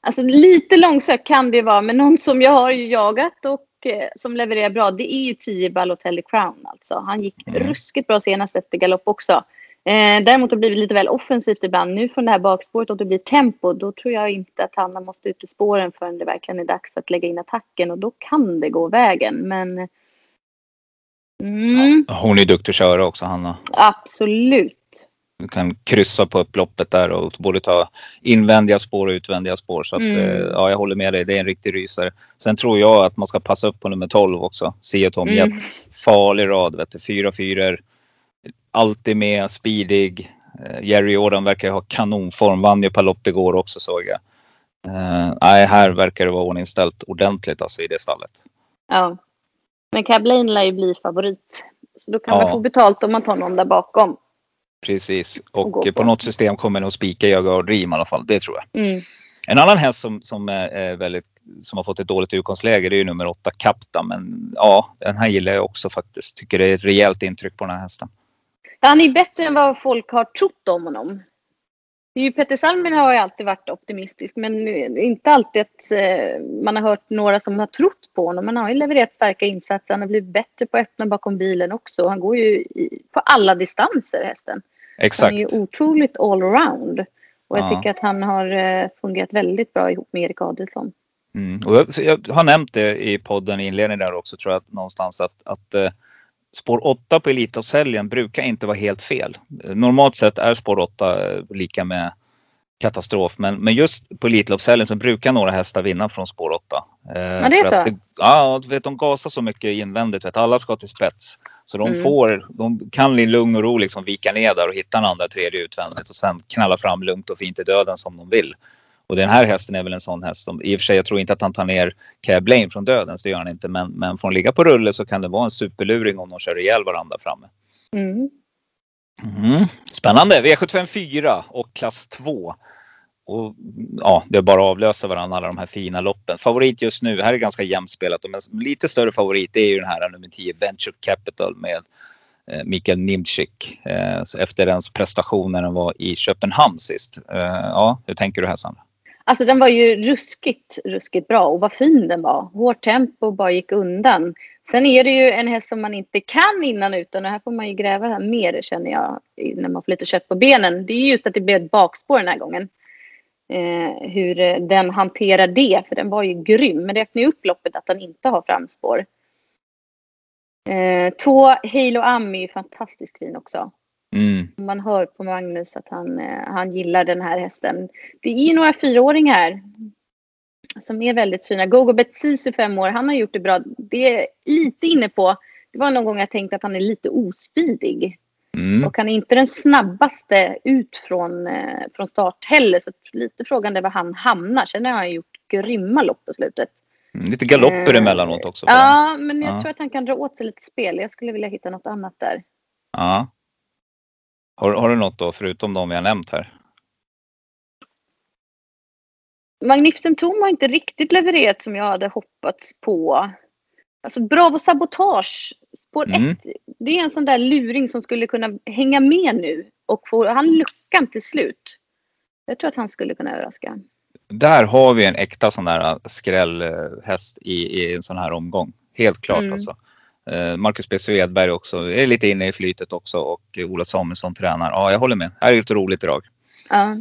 Alltså lite långsökt kan det vara, men någon som jag har ju jagat och eh, som levererar bra, det är ju 10 Balotelli Crown alltså. Han gick Mm. ruskigt bra senast efter galopp också. Eh, däremot har det blivit lite väl offensivt ibland. Nu från det här bakspåret och det blir tempo, då tror jag inte att han måste ut i spåren förrän det verkligen är dags att lägga in attacken och då kan det gå vägen. Men mm, Hon är duktig att köra också, Hanna. absolut. Du kan kryssa på upploppet där och både ta invändiga spår och utvändiga spår. Så att, Mm. eh, ja, jag håller med dig. Det är en riktig rysare. Sen tror jag att man ska passa upp på nummer 12 också. Sia Tom Mm. Farlig rad, vet du. Fyra fyror. Alltid med, speedig. Eh, Jerry Jordan verkar ju ha kanonform. Vann ju par lopp igår också såg jag. Eh, nej, här verkar det vara ordningställt ordentligt alltså i det stallet. Ja. Men Cab Lane lär ju bli favorit. Så då kan Ja. man få betalt om man tar någon där bakom. Precis. Och Och på på. något system kommer nog spika Jaguar Dream i alla fall. Det tror jag. Mm. En annan häst som, som, är, är väldigt, som har fått ett dåligt utgångsläge det är ju nummer åtta Kapta. Men ja, den här gillar jag också faktiskt. Tycker det är ett rejält intryck på den här hästen. Han är bättre än vad folk har trott om honom. Det är ju Petter Salminen har ju alltid varit optimistisk men inte alltid att eh, man har hört några som har trott på honom. Men han har ju levererat starka insatser. Han har blivit bättre på att öppna bakom bilen också. Han går ju på alla distanser hästen. Han Exakt. är ju otroligt allround. Och jag Ja. tycker att han har eh, fungerat väldigt bra ihop med Erik Adelsson. Mm. Och jag, jag har nämnt det i podden i inledningen där också tror jag någonstans att, att eh, spår 8 på Elitloppshelgen brukar inte vara helt fel. Normalt sett är spår 8 eh, lika med katastrof. Men, men just på Elitloppshelgen så brukar några hästar vinna från spår 8. Eh, Ja, det är så. ja, du vet, de gasar så mycket invändigt. Vet, alla ska till spets. Så de Mm. får, de kan i lugn och ro liksom vika ner där och hitta en andra tredje utvändigt och sen knalla fram lugnt och fint i döden som de vill. Och den här hästen är väl en sån häst som, i och för sig jag tror inte att han tar ner Cab Lane från döden, så det gör han inte. Men, men får han ligga på rulle så kan det vara en superluring om de kör ihjäl varandra framme. Mm. Mm. Spännande! V75 4 och klass 2. Och ja, det är bara att avlösa varandra alla de här fina loppen. Favorit just nu, här är ganska jämspelat. Men lite större favorit är ju den här nummer 10 Venture Capital med eh, Mikael Nimczyk. Eh, efter dens prestation när den var i Köpenhamn sist. Eh, ja, hur tänker du här Sandra? Alltså den var ju ruskigt, ruskigt bra och vad fin den var. Hårt tempo bara gick undan. Sen är det ju en häst som man inte kan innan utan och här får man ju gräva här mer känner jag när man får lite kött på benen. Det är just att det blev ett bakspår den här gången. Eh, hur eh, den hanterar det, för den var ju grym. Men det öppnar ju upp loppet att den inte har framspår. Eh, Tå Halo Am är ju fantastiskt fin också. Mm. Man hör på Magnus att han, eh, han gillar den här hästen. Det är några fyraåringar som är väldigt fina. Gogo Betsis är fem år. Han har gjort det bra. Det är lite inne på. Det var någon gång jag tänkte att han är lite ospidig. Mm. Och han är inte den snabbaste ut från, eh, från start heller. Så lite frågan är var han hamnar. Sen har han gjort grymma lopp på slutet. Mm, Lite galopper Eh, emellanåt också. Ja, men jag Ja. tror att han kan dra åt sig lite spel. Jag skulle vilja hitta något annat där. ja. Har, har du något då förutom de vi har nämnt här? Magnificent Tom har inte riktigt levererat som jag hade hoppats på. Alltså Bravo Sabotage, spår Mm. ett. Det är en sån där luring som skulle kunna hänga med nu. Och få han luckan till slut. Jag tror att han skulle kunna överraska. Där har vi en äkta sån där skrällhäst i, i en sån här omgång. Helt klart Mm. alltså. Eh, Marcus B. Svedberg också är lite inne i flytet också och Ola Samuelsson tränar. Ja, jag håller med. Det här är ett roligt drag. Ja.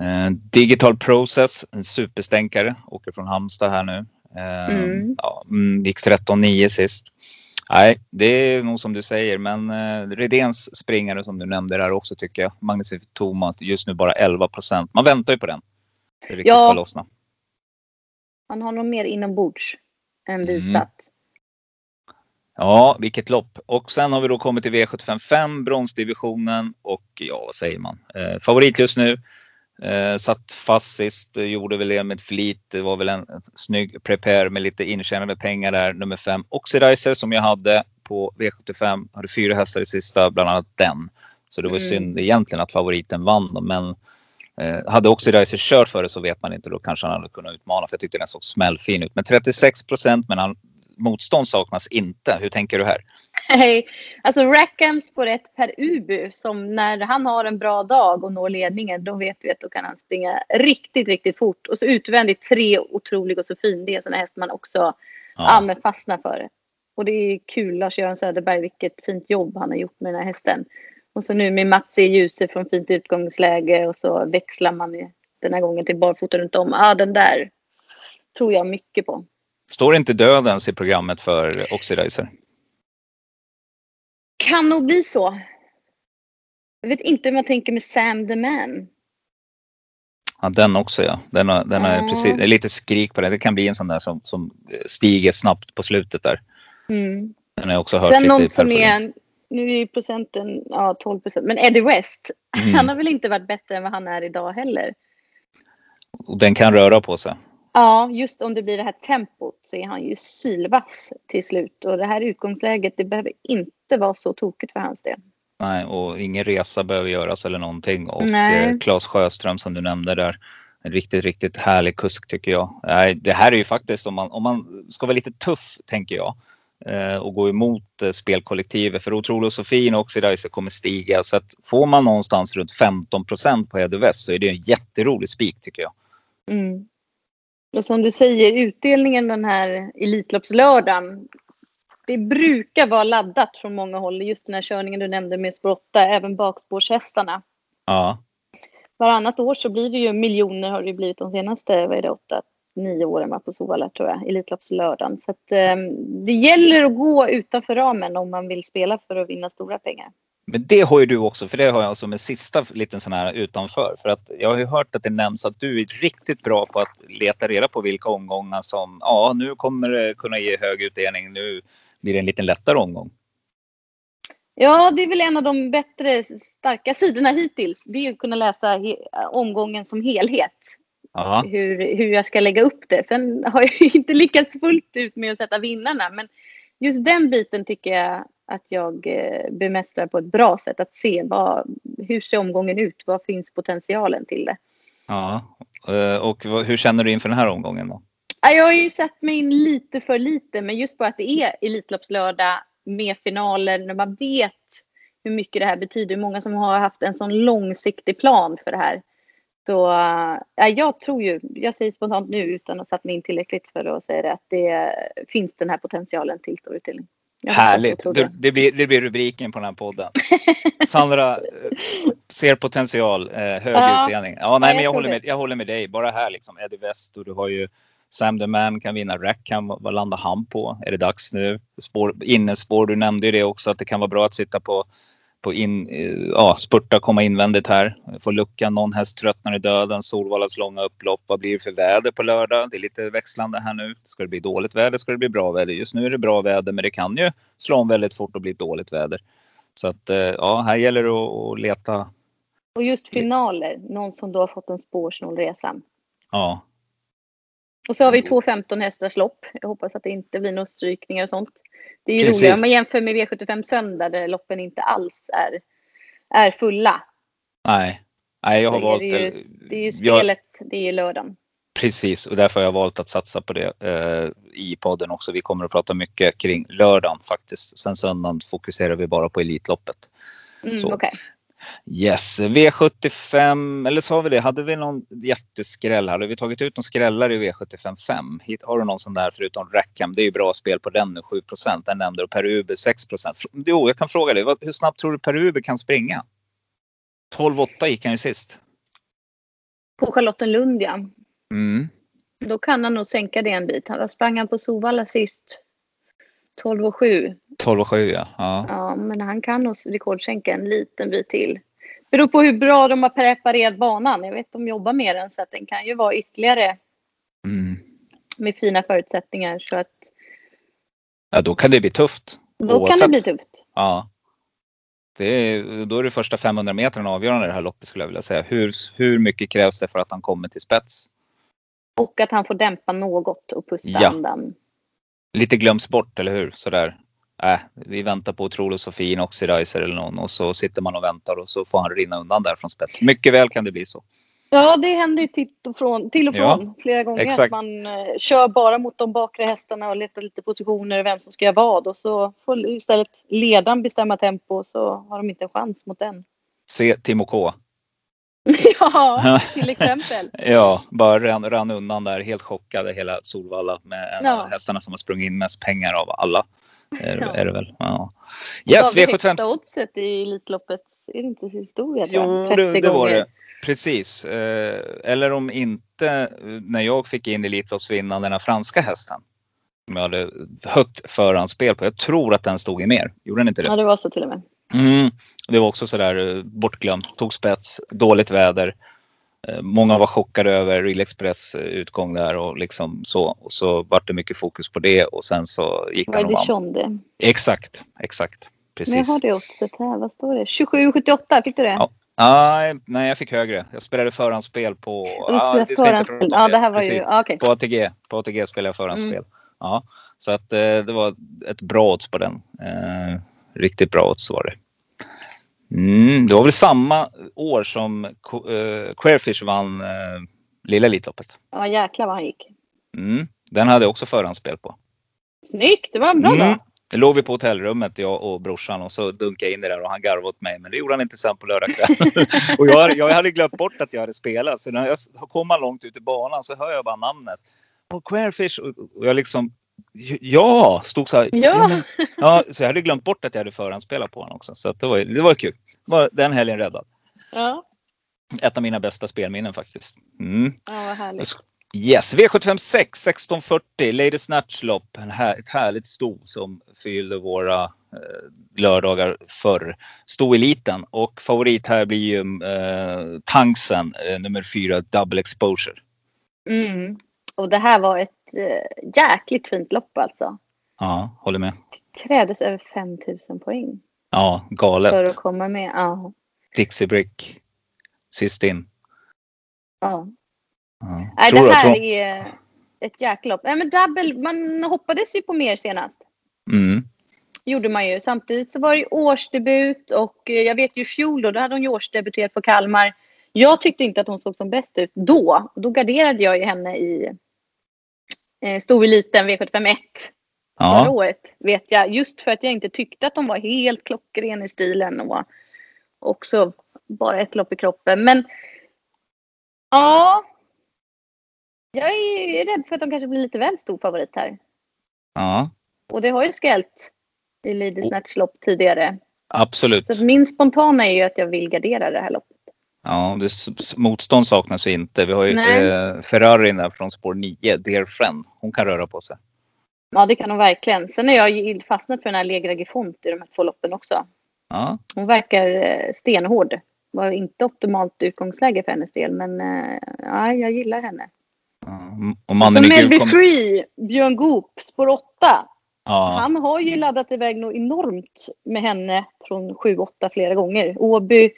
Eh, Digital Process, en superstänkare, åker från Halmstad här nu. Eh, Mm. ja, mm, gick 13-9 sist. Nej, det är nog som du säger, men eh, Redéns springare som du nämnde där också tycker jag. Magnus Tomat just nu bara 11 procent. Man väntar ju på den. Det riktigt Ja. ska lossna. Han har nog mer inombords än Mm. Ja, vilket lopp. Och sen har vi då kommit till V755, bronsdivisionen och ja, vad säger man? Eh, favorit just nu. Eh, satt fast sist, eh, gjorde väl det med flit. Det var väl en snygg prepare med lite intjänade pengar där. Nummer fem Oxidizer som jag hade på V75. Hade fyra hästar i sista, bland annat den. Så det var Mm. synd egentligen att favoriten vann men eh, hade Oxidizer kört för det så vet man inte. Då kanske han hade kunnat utmana för jag tyckte den såg smällfin ut. Men 36 procent, men han, motstånd saknas inte. Hur tänker du här? Hej. Alltså Rackham spår ett per Ubu som när han har en bra dag och når ledningen då vet vi att då kan han springa riktigt, riktigt fort. Och så utvändigt tre otrolig och så fin. Det är en sån häst man också ja. men fastnar för. Och det är kul Lars-Göran Söderberg vilket fint jobb han har gjort med den här hästen. Och så nu med Mats E. Djuse från fint utgångsläge och så växlar man i- den här gången till barfota runt om. Ja, den där tror jag mycket på. Står inte dödens i programmet för Oxidizer? Kan nog bli så. Jag vet inte hur man tänker med Sam the Man. Ja, den också ja. Den har, den har Ja. precis, det är lite skrik på det. Det kan bli en sån där som, som stiger snabbt på slutet där. Mm. Den har jag också hört Sen lite någon som är, nu är ju procenten ja, 12 procent, men Eddie West. Mm. Han har väl inte varit bättre än vad han är idag heller. Och den kan röra på sig. Ja, just om det blir det här tempot så är han ju sylvass till slut. Och det här utgångsläget, det behöver inte vara så tokigt för hans del. Nej, och ingen resa behöver göras eller någonting. Och Nej. eh, Claes Sjöström som du nämnde där. En riktigt, riktigt härlig kusk tycker jag. Nej, det här är ju faktiskt om man, om man ska vara lite tuff tänker jag. Eh, och gå emot eh, spelkollektivet. För Otrolig Sofin och Oxidizer kommer stiga. Så att får man någonstans runt 15 procent på Eddie West så är det en jätterolig spik tycker jag. Mm. Och som du säger, utdelningen den här Elitloppslördagen. Det brukar vara laddat från många håll. Just den här körningen du nämnde med spotta, även bakspårshästarna. Ja, Varannat år så blir det ju miljoner har det blivit de senaste, vad är det, åtta, nio åren va, på Solvalla tror jag, Elitloppslördagen. Så att eh, det gäller att gå utanför ramen om man vill spela för att vinna stora pengar. Men det har ju du också, för det har jag som en sista liten sån här utanför. För att jag har ju hört att det nämns att du är riktigt bra på att leta reda på vilka omgångar som, ja nu kommer det kunna ge hög utdelning, nu blir det en lite lättare omgång. Ja, det är väl en av de bättre starka sidorna hittills. Det är att kunna läsa omgången som helhet. Hur, hur jag ska lägga upp det. Sen har jag ju inte lyckats fullt ut med att sätta vinnarna. Men just den biten tycker jag att jag eh, bemästrar på ett bra sätt. Att se vad, hur ser omgången ut? Vad finns potentialen till det? ja. Eh, Och hur känner du inför den här omgången då? Ja, Jag har ju satt mig in lite för lite, men just bara att det är Elitloppslördag med finaler, när man vet hur mycket det här betyder. Många som har haft en sån långsiktig plan för det här. Så äh, jag tror ju, jag säger spontant nu utan att ha satt mig in tillräckligt för att säga det, att det finns den här potentialen till stor utdelning. Härligt! Det, det, blir, det blir rubriken på den här podden. Sandra eh, ser potential, eh, hög Ja. utdelning. Ja, nej, men jag håller, med, jag håller med dig. Bara här liksom, Eddie West och du har ju Sam the Man kan vinna Rackham. Vad landar han på? Är det dags nu? Spår, innespår, du nämnde ju det också att det kan vara bra att sitta på, på in, eh, ja, spurta, komma invändigt här. Få lucka, någon häst tröttnar i döden. Solvallas långa upplopp. Vad blir det för väder på lördag? Det är lite växlande här nu. Ska det bli dåligt väder? Ska det bli bra väder? Just nu är det bra väder, men det kan ju slå om väldigt fort och bli dåligt väder. Så att eh, ja, här gäller det att, att leta. Och just finaler, någon som då har fått en spårsnål resa. Ja, Och så har vi två 15 hästars lopp. Jag hoppas att det inte blir några strykningar och sånt. Det är ju roligare om man jämför med V75 söndag där loppen inte alls är, är fulla. nej. Nej, jag har är valt. det, ju, det är ju jag- spelet, det är ju lördagen. Precis, och därför har jag valt att satsa på det eh, i podden också. Vi kommer att prata mycket kring lördagen faktiskt. Sen söndagen fokuserar vi bara på Elitloppet. Mm, Så. Yes, V75, eller så har vi det. Hade vi någon jätteskräll? Hade vi tagit ut någon skrällare i V75 5? Hit har du någon sån där förutom Rackham. Det är ju bra spel på den nu, 7 Den nämnde du. Per Uber 6 Jo, jag kan fråga dig. Hur snabbt tror du Per Uber kan springa? 12-8 gick han ju sist. På Charlottenlund ja. Mm. Då kan han nog sänka det en bit. Han sprang han på Sovalla sist. 12 och 7. 12-7 ja. ja. Ja, men han kan nog rekordsänka en liten bit till. Beror på hur bra de har preparerat banan. Jag vet de jobbar med den så att den kan ju vara ytterligare Mm. med fina förutsättningar. Så att Ja, då kan det bli tufft. då kan Oavsett. det bli tufft. Ja. Det är, då är det första 500 metrarna avgörande i det här loppet skulle jag vilja säga. Hur, hur mycket krävs det för att han kommer till spets? Och att han får dämpa något och pusta Ja. andan. Lite glöms bort, eller hur? Sådär. Äh, vi väntar på Otrolig Sofin, Oxidizer eller någon och så sitter man och väntar och så får han rinna undan där från spets. Mycket väl kan det bli så. Ja, det händer ju till och från, till och Ja, från flera gånger. exakt. Att man eh, kör bara mot de bakre hästarna och letar lite positioner, vem som ska göra vad. Och så får istället ledaren bestämma tempo så har de inte en chans mot den. Se Timo K. ja, till exempel. Ja, bara rann, rann undan där helt chockade hela Solvalla med en Ja. av hästarna som har sprungit in mest pengar av alla. Är, Ja. är det väl? Ja. Yes, det V75. högsta oddset i Elitloppet, är det inte historia? Jo, 30 det, det var gånger. det. Precis. Eh, eller om inte när jag fick in Elitloppsvinnaren, den här franska hästen. Som jag hade högt förhandsspel på. Jag tror att den stod i mer. Gjorde den inte det? Ja, det var så till och med. Mm. Det var också sådär eh, bortglömt. Tog spets, dåligt väder. Eh, Många var chockade över Real Express eh, utgång där och liksom så. Och så vart det mycket fokus på det och sen så gick Var den och det vann. Chonde? Exakt, exakt. Men jag Precis. har det oddset här. Vad står det? 27,78. Fick du det? Ja. Nej, nej, jag fick högre. Jag spelade förhandsspel på... Inte förhandsspel. Ja, det här var ju... Precis. Ja, okej. På ATG. På ATG spelade jag förhandsspel. Mm. Ja, så att eh, det var ett bra odds på den. Eh, riktigt bra odds var det. Mm, det var väl samma år som Ko- eh, Queerfish vann eh, Lilla Elitloppet. Ja, jäklar vad han gick. Mm, den hade jag också förhandsspel på. Snyggt! Det var en bra Mm. dag. Det låg vi på hotellrummet jag och brorsan och så dunkade jag in det där och han garvade åt mig. Men det gjorde han inte sen på lördag kväll. och jag, jag hade glömt bort att jag hade spelat. Så när jag kom långt ut i banan så hör jag bara namnet. Och Queerfish. Och jag liksom. Ja, stod så här. Ja. ja, så jag hade glömt bort att jag hade förhandsspelat på honom också. Så det var, det var kul. Den helgen räddad. Ja, Ett av mina bästa spelminnen faktiskt. Mm. ja vad härligt. Yes, V756 1640 Lady Snatch lopp. En här, ett härligt sto som fyllde våra eh, lördagar förr. Sto-eliten och favorit här blir ju eh, Tanksen eh, nummer fyra Double Exposure. Mm. Och det här var ett jäkligt fint lopp alltså. Ja, håller med. Krävdes över 5000 poäng Ja, för galet. att komma med. Ja. Dixie Brick. Sist in. ja. Ja. Nej, Tror det här är ett jäkla lopp. Nej, men double, man hoppades ju på mer senast. Mm. gjorde man ju. Samtidigt så var det ju årsdebut och eh, jag vet ju fjol då, då hade hon ju årsdebuterat på Kalmar. Jag tyckte inte att hon såg som bäst ut då. Då garderade jag ju henne i eh, Storeliten V751 förra Ja, året, vet jag. Just för att jag inte tyckte att de var helt klockren i stilen och också bara ett lopp i kroppen. Men Ja. Jag är rädd för att de kanske blir lite väl stor favorit här. Ja, Och det har ju skällt i Lady Oh. Snatch lopp tidigare. absolut. Så min spontana är ju att jag vill gardera det här loppet. Ja, det, motstånd saknas ju inte. Vi har ju eh, Ferrarin där från spår 9, Dear Friend. Hon kan röra på sig. Ja, det kan hon verkligen. Sen har jag ju fastnat för den här Legra Gifont i de här två loppen också. Ja, Hon verkar eh, stenhård. Var inte optimalt utgångsläge för hennes del, men eh, ja, jag gillar henne. ja. Och mannen så i gul Melby kom... Free, Björn Goop, spår 8. Ja, Han har ju laddat iväg något enormt med henne från 7-8 flera gånger. Åby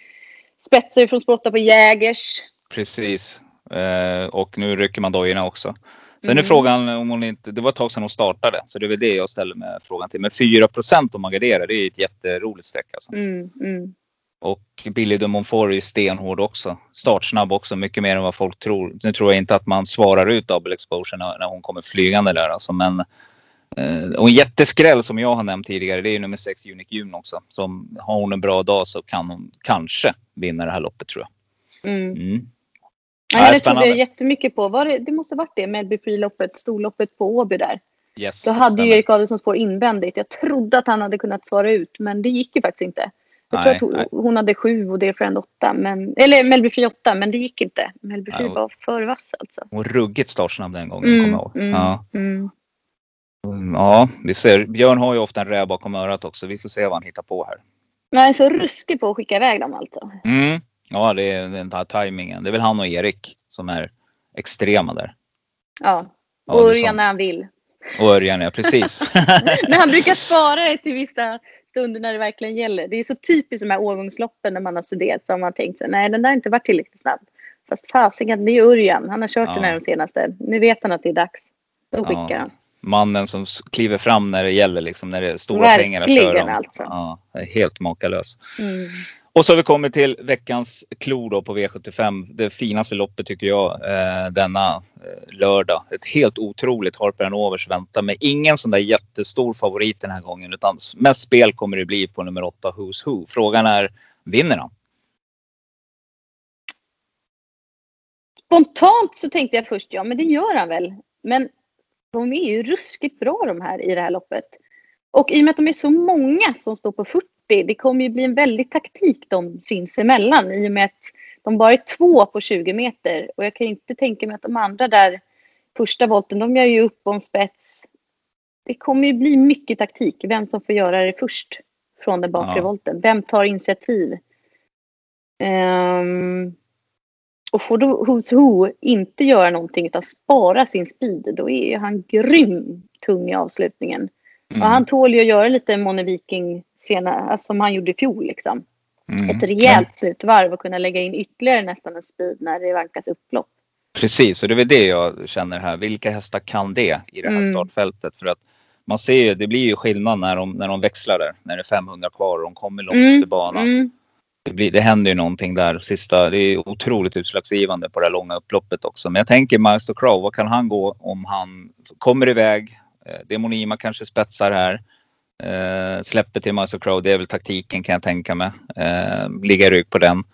spetsar ju från 8 på Jägers. precis. Eh, och nu rycker man dojorna också. Sen är Mm. frågan om hon inte... Det var ett tag sedan hon startade. Så det är väl det jag ställer mig frågan till. Men 4 om man garderar, det är ju ett jätteroligt streck alltså. Mm, mm. Och Billy de Monfort är ju stenhård också. Startsnabb också, mycket mer än vad folk tror. Nu tror jag inte att man svarar ut double exposure när, när hon kommer flygande där alltså. Men, och en jätteskräll som jag har nämnt tidigare, det är ju nummer 6 Unique June också. Som har hon en bra dag så kan hon kanske vinna det här loppet tror jag. Mm. Mm. Ja, Ja, henne trodde jag jättemycket på. Var det, det måste varit det, Melby Free-loppet, storloppet på Åby där. Yes, Då hade ju stämmer. Erik Adelsson spår invändigt. Jag trodde att han hade kunnat svara ut, men det gick ju faktiskt inte. Jag Nej, tror att hon, hon hade sju och Dear Friend åtta, men, eller Melby Free åtta, men det gick inte. Melby Nej, Free var för vass alltså. Hon ruggigt startsnabb den gången, kommer jag ihåg. mm, Ja. mm. Mm, ja, vi ser. Björn har ju ofta en räv bakom örat också. Vi får se vad han hittar på här. Jag är så ruskig på att skicka iväg dem alltså. Mm. Ja, det är den här tajmingen. Det är väl han och Erik som är extrema där. Ja. Och Örjan när han vill. Och Örjan, ja precis. Men han brukar spara det till vissa stunder när det verkligen gäller. Det är så typiskt de här årgångsloppen när man har studerat så har man tänkt sig nej den där har inte varit tillräckligt snabb. Fast fasiken, det är ju Örjan. Han har kört Ja. den här de senaste. Nu vet han att det är dags. Då skickar Ja. han. Mannen som kliver fram när det gäller, liksom, när det är stora Verkligen, pengar att köra om. alltså. Ja, helt makalös. Mm. Och så har vi kommit till veckans klo då på V75. Det finaste loppet tycker jag eh, denna eh, lördag. Ett helt otroligt Harper and Overs väntar med ingen sån där jättestor favorit den här gången utan mest spel kommer det bli på nummer 8 Who's Who. Frågan är, vinner han? Spontant så tänkte jag först ja, men det gör han väl. Men de är ju ruskigt bra de här i det här loppet. Och i och med att de är så många som står på 40, det kommer ju bli en väldig taktik de sinsemellan i och med att de bara är två på 20 meter. Och jag kan ju inte tänka mig att de andra där, första volten, de gör ju upp om spets. Det kommer ju bli mycket taktik, vem som får göra det först från den bakre Ja. volten. Vem tar initiativ? Ehm, och får då Who's Who inte göra någonting utan spara sin speed, då är han grym tung i avslutningen. Mm. Och han tål ju att göra lite Moni Viking senare, alltså som han gjorde i fjol liksom. Mm. Ett rejält slutvarv och kunna lägga in ytterligare nästan en speed när det vankas upplopp. Precis, och det är väl det jag känner här. Vilka hästar kan det i det här Mm. startfältet? För att man ser ju, det blir ju skillnad när de, när de växlar där. När det är 500 kvar och de kommer långt Mm, till banan. Mm. Det, blir, det händer ju någonting där sista. Det är otroligt utslagsgivande på det här långa upploppet också. Men jag tänker Master Crow, vad kan han gå om han kommer iväg? Eh, Demonima kanske spetsar här. Eh, släpper till Master Crow, det är väl taktiken kan jag tänka mig. Eh, ligga rygg på den.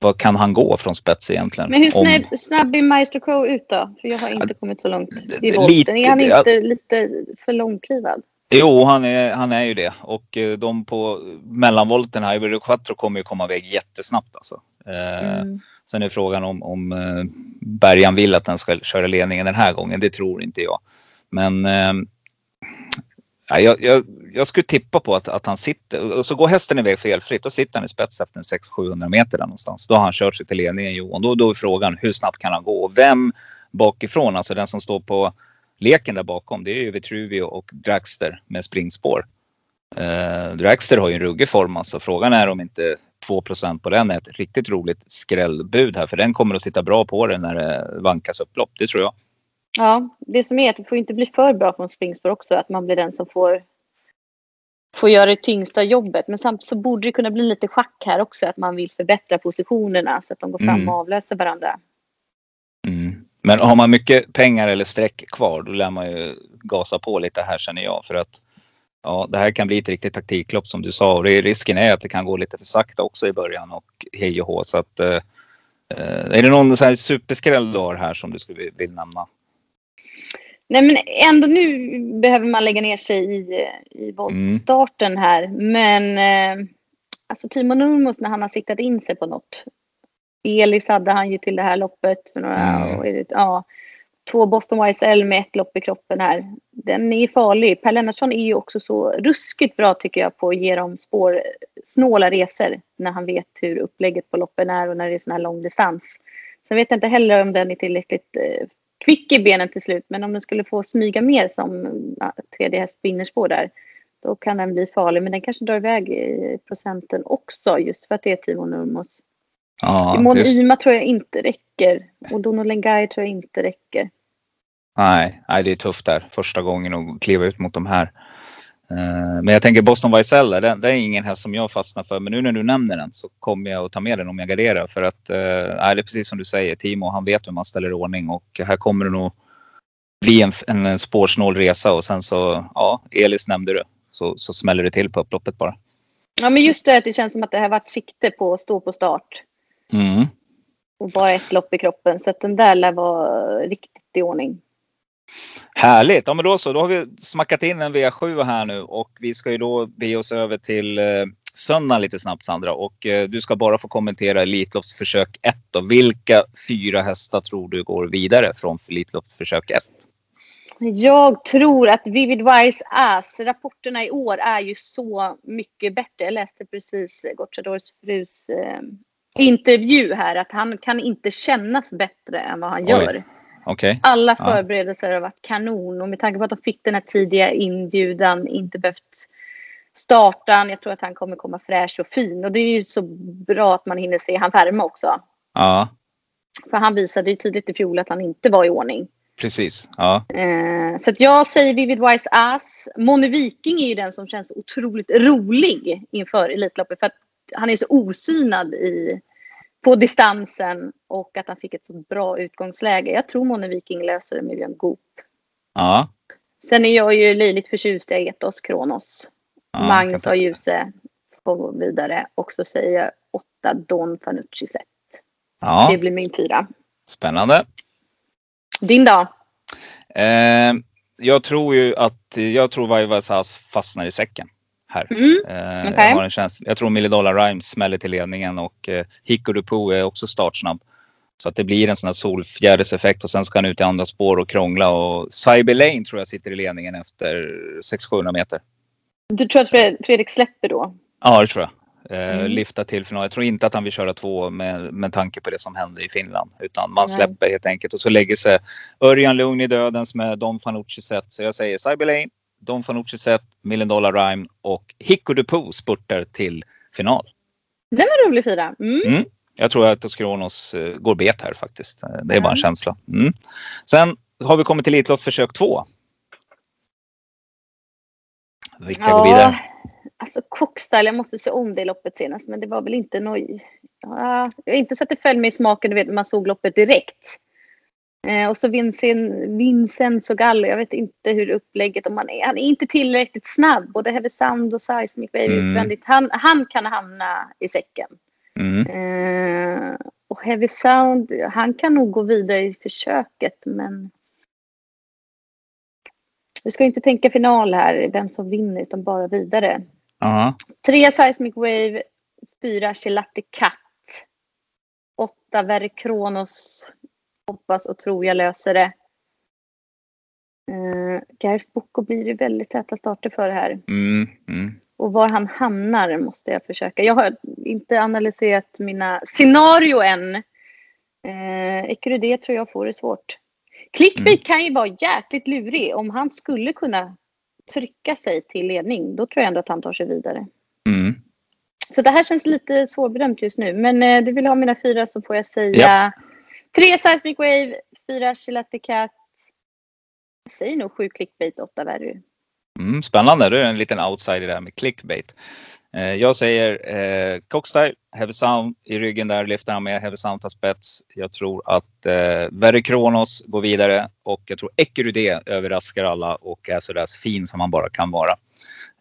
Vad kan han gå från spets egentligen? Men hur Om- snabb, snabb är Maestro Crow ut då? För jag har inte kommit så långt i lite- volten. Är han inte lite för långklivad? Jo, han är, han är ju det. Och eh, de på mellanvolten här, Ivory Quattro kommer ju komma iväg jättesnabbt alltså. Eh, Mm. Sen är frågan om, om eh, Bergan vill att den ska köra ledningen den här gången. Det tror inte jag. Men ja, jag, jag, jag skulle tippa på att, att han sitter. Och så går hästen iväg felfritt. Då sitter han i spets efter en 600-700 meter där någonstans. Då har han kört sig till ledningen Johan. Då, då är frågan hur snabbt kan han gå? Och vem bakifrån, alltså den som står på leken där bakom. Det är ju Vitruvio och Dragster med springspår. Eh, Dragster har ju en ruggig form alltså. Frågan är om inte 2% på den är ett riktigt roligt skrällbud här. För den kommer att sitta bra på den när det vankas upplopp. Det tror jag. Ja, det som är att det får inte bli för bra från springspår också. Att man blir den som får, får göra det tyngsta jobbet. Men samtidigt så borde det kunna bli lite schack här också. Att man vill förbättra positionerna så att de går fram Mm. och avlöser varandra. Mm. Men har man mycket pengar eller streck kvar då lär man ju gasa på lite här känner jag. För att ja, det här kan bli ett riktigt taktiklopp som du sa. Och risken är att det kan gå lite för sakta också i början och hej och hå. Så att eh, Eh, är det någon så här superskräll du har här som du skulle vilja nämna? Nej men ändå nu behöver man lägga ner sig i, i voltstarten här. Men eh, alltså Timo Nurmos när han har siktat in sig på något. Elis hade han ju till det här loppet för några Mm. är det- ja, Två Boston YSL med ett lopp i kroppen här. Den är farlig. Per Lennartsson är ju också så ruskigt bra tycker jag på att ge dem spårsnåla resor. När han vet hur upplägget på loppen är och när det är sån här lång distans. Sen vet jag inte heller om den är tillräckligt eh, kvick i benen till slut. Men om den skulle få smyga mer som ja, tredje häst på innerspår där. Då kan den bli farlig. Men den kanske drar iväg i procenten också. Just för att det är Timo Nurmos. Ja, Imon just- Ima tror jag inte räcker. Och Dono Lengai tror jag inte räcker. Nej, nej, det är tufft där. Första gången att kliva ut mot de här. Eh, Men jag tänker Boston YSL, den, det är ingen häst som jag fastnar för. Men nu när du nämner den så kommer jag att ta med den om jag garderar. För att, eh, det är precis som du säger, Timo han vet hur man ställer i ordning. Och här kommer det nog bli en, en, en spårsnål resa. Och sen så, ja, Elis nämnde du. Så, så smäller det till på upploppet bara. Ja men just det att det känns som att det har varit sikte på att stå på start. Mm. Och bara ett lopp i kroppen. Så att den där lär vara riktigt i ordning. Härligt! Ja men då så, då har vi smackat in en V7 här nu och vi ska ju då be oss över till eh, söndagen lite snabbt Sandra. Och eh, du ska bara få kommentera Elitloppsförsök 1 då. Vilka fyra hästar tror du går vidare från Elitloppsförsök 1? Jag tror att Vivid Wise Ass, rapporterna i år är ju så mycket bättre. Jag läste precis Gocciadors frus eh, intervju här att han kan inte kännas bättre än vad han Oj. gör. Okej? Alla Ja. förberedelser har varit kanon och med tanke på att de fick den här tidiga inbjudan, inte behövt starta. Jag tror att han kommer komma fräsch och fin och det är ju så bra att man hinner se han värma också. Ja, För han visade ju tidigt i fjol att han inte var i ordning. precis. Ja. Eh, så att jag säger Vivid Wise Ass. Mone Viking är ju den som känns otroligt rolig inför Elitloppet. För att han är så osynad i, på distansen och att han fick ett så bra utgångsläge. Jag tror Mone Viking löser det med Björn Goop. Ja. Sen är jag ju löjligt förtjust i Etos Kronos. ja Magnus och Djuse får gå vidare. Och så säger jag åtta Don Fanucci set. Det Ja, blir min fyra. spännande. Din dag? Eh, jag tror ju att, jag tror Vaivas fastnar i säcken här. Mm. Eh, Okej. jag, har en känsla, jag tror Millie Dollar Rhymes smäller till ledningen och eh, Hicko Dupo är också startsnabb. Så att det blir en sån här solfjäderseffekt och sen ska han ut i andra spår och krångla och Cyber Lane tror jag sitter i ledningen efter 600-700 meter. Du tror att Fred- Fredrik släpper då? Ja, det tror jag. Eh, Mm. Lyfta till final. Jag tror inte att han vill köra två med, med tanke på det som hände i Finland. Utan man släpper helt enkelt och så lägger sig Örjan lugn i dödens med Don Fanucci set. Så jag säger Cyber Lane, Don Fanucci set, Million Dollar Rhyme och Hicko Dupo spurtar till final. Den var rolig fyra. Mm. Mm. Jag tror att Toskronos eh, går bet här faktiskt. Eh, Det är bara en Ja. känsla. Mm. Sen har vi kommit till Elitloppsförsök 2. Vilka går vidare? Alltså Cockstyle, jag måste se om det loppet senast, men det var väl inte noj. Ja, inte så att det föll mig i smaken, du vet, man såg loppet direkt. Eh, och så Vincent, Vincenzo Gallo, jag vet inte hur upplägget, om han är, han är inte tillräckligt snabb, både Heavy Sound och Seismic Wave Mm. utvändigt. Han, han kan hamna i säcken. Mm. Eh, och Heavy Sound, han kan nog gå vidare i försöket, men vi ska inte tänka final här, vem som vinner, utan bara vidare. Ja. Tre Seismic Wave, fyra Gelati Cat, åtta Verkronos. Hoppas och tror jag löser det. Uh, Gareth Boko blir det väldigt täta starter för här. Mm. Mm. Och var han hamnar måste jag försöka. Jag har inte analyserat mina scenario än. Eh, Ekerudé tror jag får det svårt. Clickbait Mm. kan ju vara jäkligt lurig. Om han skulle kunna trycka sig till ledning, då tror jag ändå att han tar sig vidare. Mm. Så det här känns lite svårbedömt just nu. Men eh, du vill ha mina fyra så får jag säga Ja tre Seismic Wave, fyra Chilati Cat. Jag säger nog sju Clickbait, åtta Verry. Mm, spännande, du är en liten outsider där med clickbait. Eh, jag säger eh, Cockstyle, Heavy Sound i ryggen där lyfter han med. Heavy Sound tar spets. Jag tror att eh, Verry Kronos går vidare och jag tror Ekerudé överraskar alla och är sådär fin som han bara kan vara.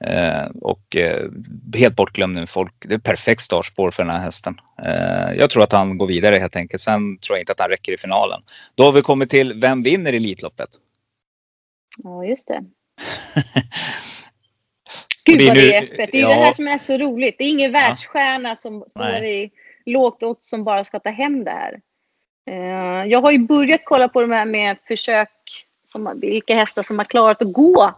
Eh, och eh, helt bortglömd nu. Folk, det är perfekt startspår för den här hästen. Eh, jag tror att han går vidare helt enkelt. Sen tror jag inte att han räcker i finalen. Då har vi kommit till vem vinner Elitloppet? Ja, just det. Gud det vad det är öppet. Det är ja. det här som är så roligt. Det är ingen världsstjärna som står i lågt odds som bara ska ta hem det här. Eh, jag har ju börjat kolla på de här med försök. Vilka hästar som har klarat att gå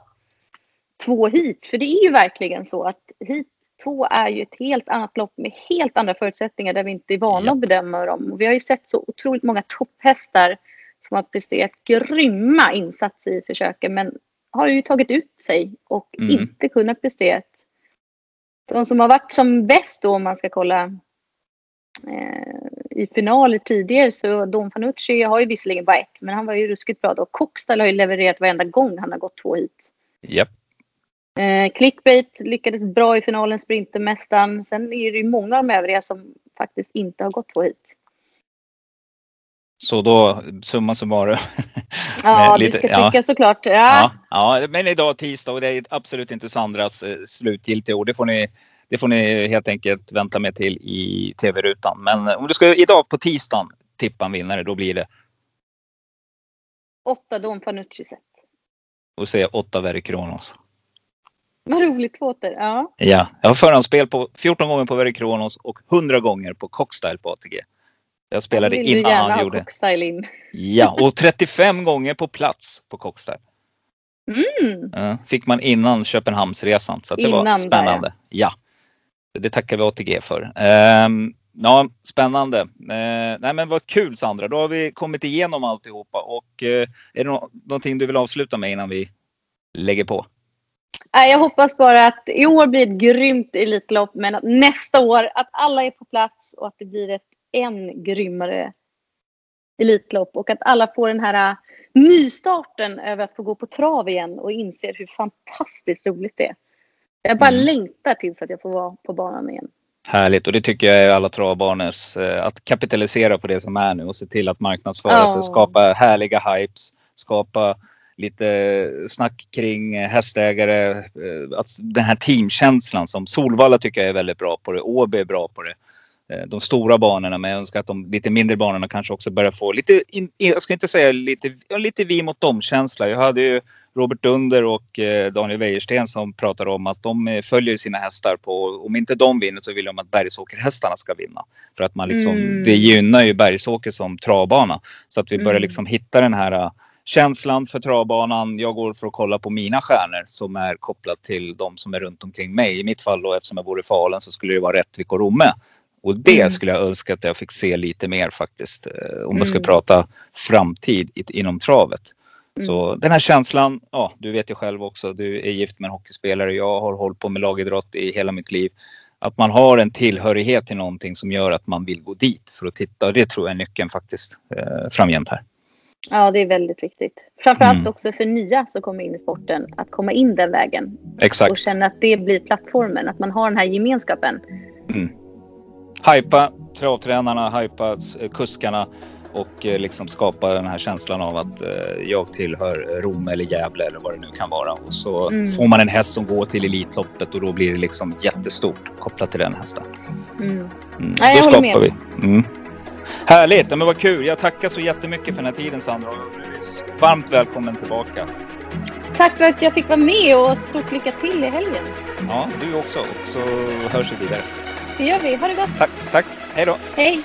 två hit. För det är ju verkligen så att hit två är ju ett helt annat lopp med helt andra förutsättningar där vi inte är vana att bedöma dem. Och vi har ju sett så otroligt många topphästar som har presterat grymma insatser i försöken men har ju tagit ut sig och Mm. inte kunnat prestera. De som har varit som bäst då om man ska kolla eh, i finaler tidigare så Don Fanucci har ju visserligen bara ett men han var ju ruskigt bra då. Coxstall har ju levererat varenda gång han har gått två hit. Japp. Eh, Clickbait lyckades bra i finalen, Sprintermästaren. Sen är det ju många av de övriga som faktiskt inte har gått två hit. Så då, summa summarum. Ja, lite- ska ja. tycka såklart. Ja. Ja, ja, men idag tisdag och det är absolut inte Sandras eh, slutgiltiga ord. Det får ni, det får ni helt enkelt vänta med till i tv-rutan. Men eh, om du ska idag på tisdagen tippa en vinnare, då blir det Åtta Don Fanucci sett. att se åtta Verre Kronos. Vad roligt Tåter. Ja. Ja, jag har förhandsspel på 14 gånger på Verre Kronos och 100 gånger på Cockstyle på ATG. Jag spelade vill du innan gärna han ha gjorde. Cockstyle in. Ja, och 35 gånger på plats på Cockstyle. Mm. Ja, fick man innan Köpenhamnsresan. Så det var Innan där, spännande. Ja. Det tackar vi ATG för. Ehm, ja, spännande. Uh, nej men vad kul Sandra. Då har vi kommit igenom alltihopa. Och eh, är det nå- någonting du vill avsluta med innan vi lägger på? Jag hoppas bara att i år blir ett grymt Elitlopp men att nästa år att alla är på plats och att det blir ett än grymmare Elitlopp och att alla får den här äh, nystarten över att få gå på trav igen och inser hur fantastiskt roligt det är. Jag bara Mm. längtar tills att jag får vara på banan igen. Härligt och det tycker jag är alla travbarnens eh, att kapitalisera på det som är nu och se till att marknadsföra Ja. sig, skapa härliga hypes, skapa lite snack kring hästägare, eh, att den här teamkänslan som Solvalla tycker jag är väldigt bra på det, Åby är bra på det. Eh, De stora banorna men jag önskar att de lite mindre banorna kanske också börjar få lite, jag ska inte säga lite, lite vi mot dem känsla. Jag hade ju Robert Dunder och eh, Daniel Wäjersten som pratar om att de följer sina hästar på, om inte de vinner så vill de att Bergsåkerhästarna ska vinna. För att man liksom, Mm. det gynnar ju Bergsåker som travbana. Så att vi börjar Mm. liksom hitta den här känslan för travbanan. Jag går för att kolla på mina stjärnor som är kopplat till de som är runt omkring mig. I mitt fall då eftersom jag bor i Falun så skulle det vara Rättvik och Romme. Och det Mm. skulle jag önska att jag fick se lite mer faktiskt. eh, Om jag ska Mm. prata framtid inom travet. Mm. Så den här känslan, ja du vet ju själv också, du är gift med en hockeyspelare. Jag har hållit på med lagidrott i hela mitt liv. Att man har en tillhörighet till någonting som gör att man vill gå dit för att titta. Och det tror jag är nyckeln faktiskt eh, framgent här. Ja, det är väldigt viktigt. Framförallt Mm. också för nya som kommer in i sporten att komma in den vägen och Exakt. känna att det blir plattformen, att man har den här gemenskapen. Mm. Hypa travtränarna, hypa eh, kuskarna och eh, liksom skapa den här känslan av att eh, jag tillhör Rom eller Gävle eller vad det nu kan vara. Och så Mm. får man en häst som går till Elitloppet och då blir det liksom jättestort kopplat till den hästen. Mm. Mm. Ja, jag då skapar med. vi. Härligt, men vad kul. Jag tackar så jättemycket för den här tiden Sandra. Varmt välkommen tillbaka. Tack för att jag fick vara med och stort lycka till i helgen. Ja, du också. Så hörs vi vidare. Det gör vi. Ha det gott. Tack, tack. Hej då. Hej!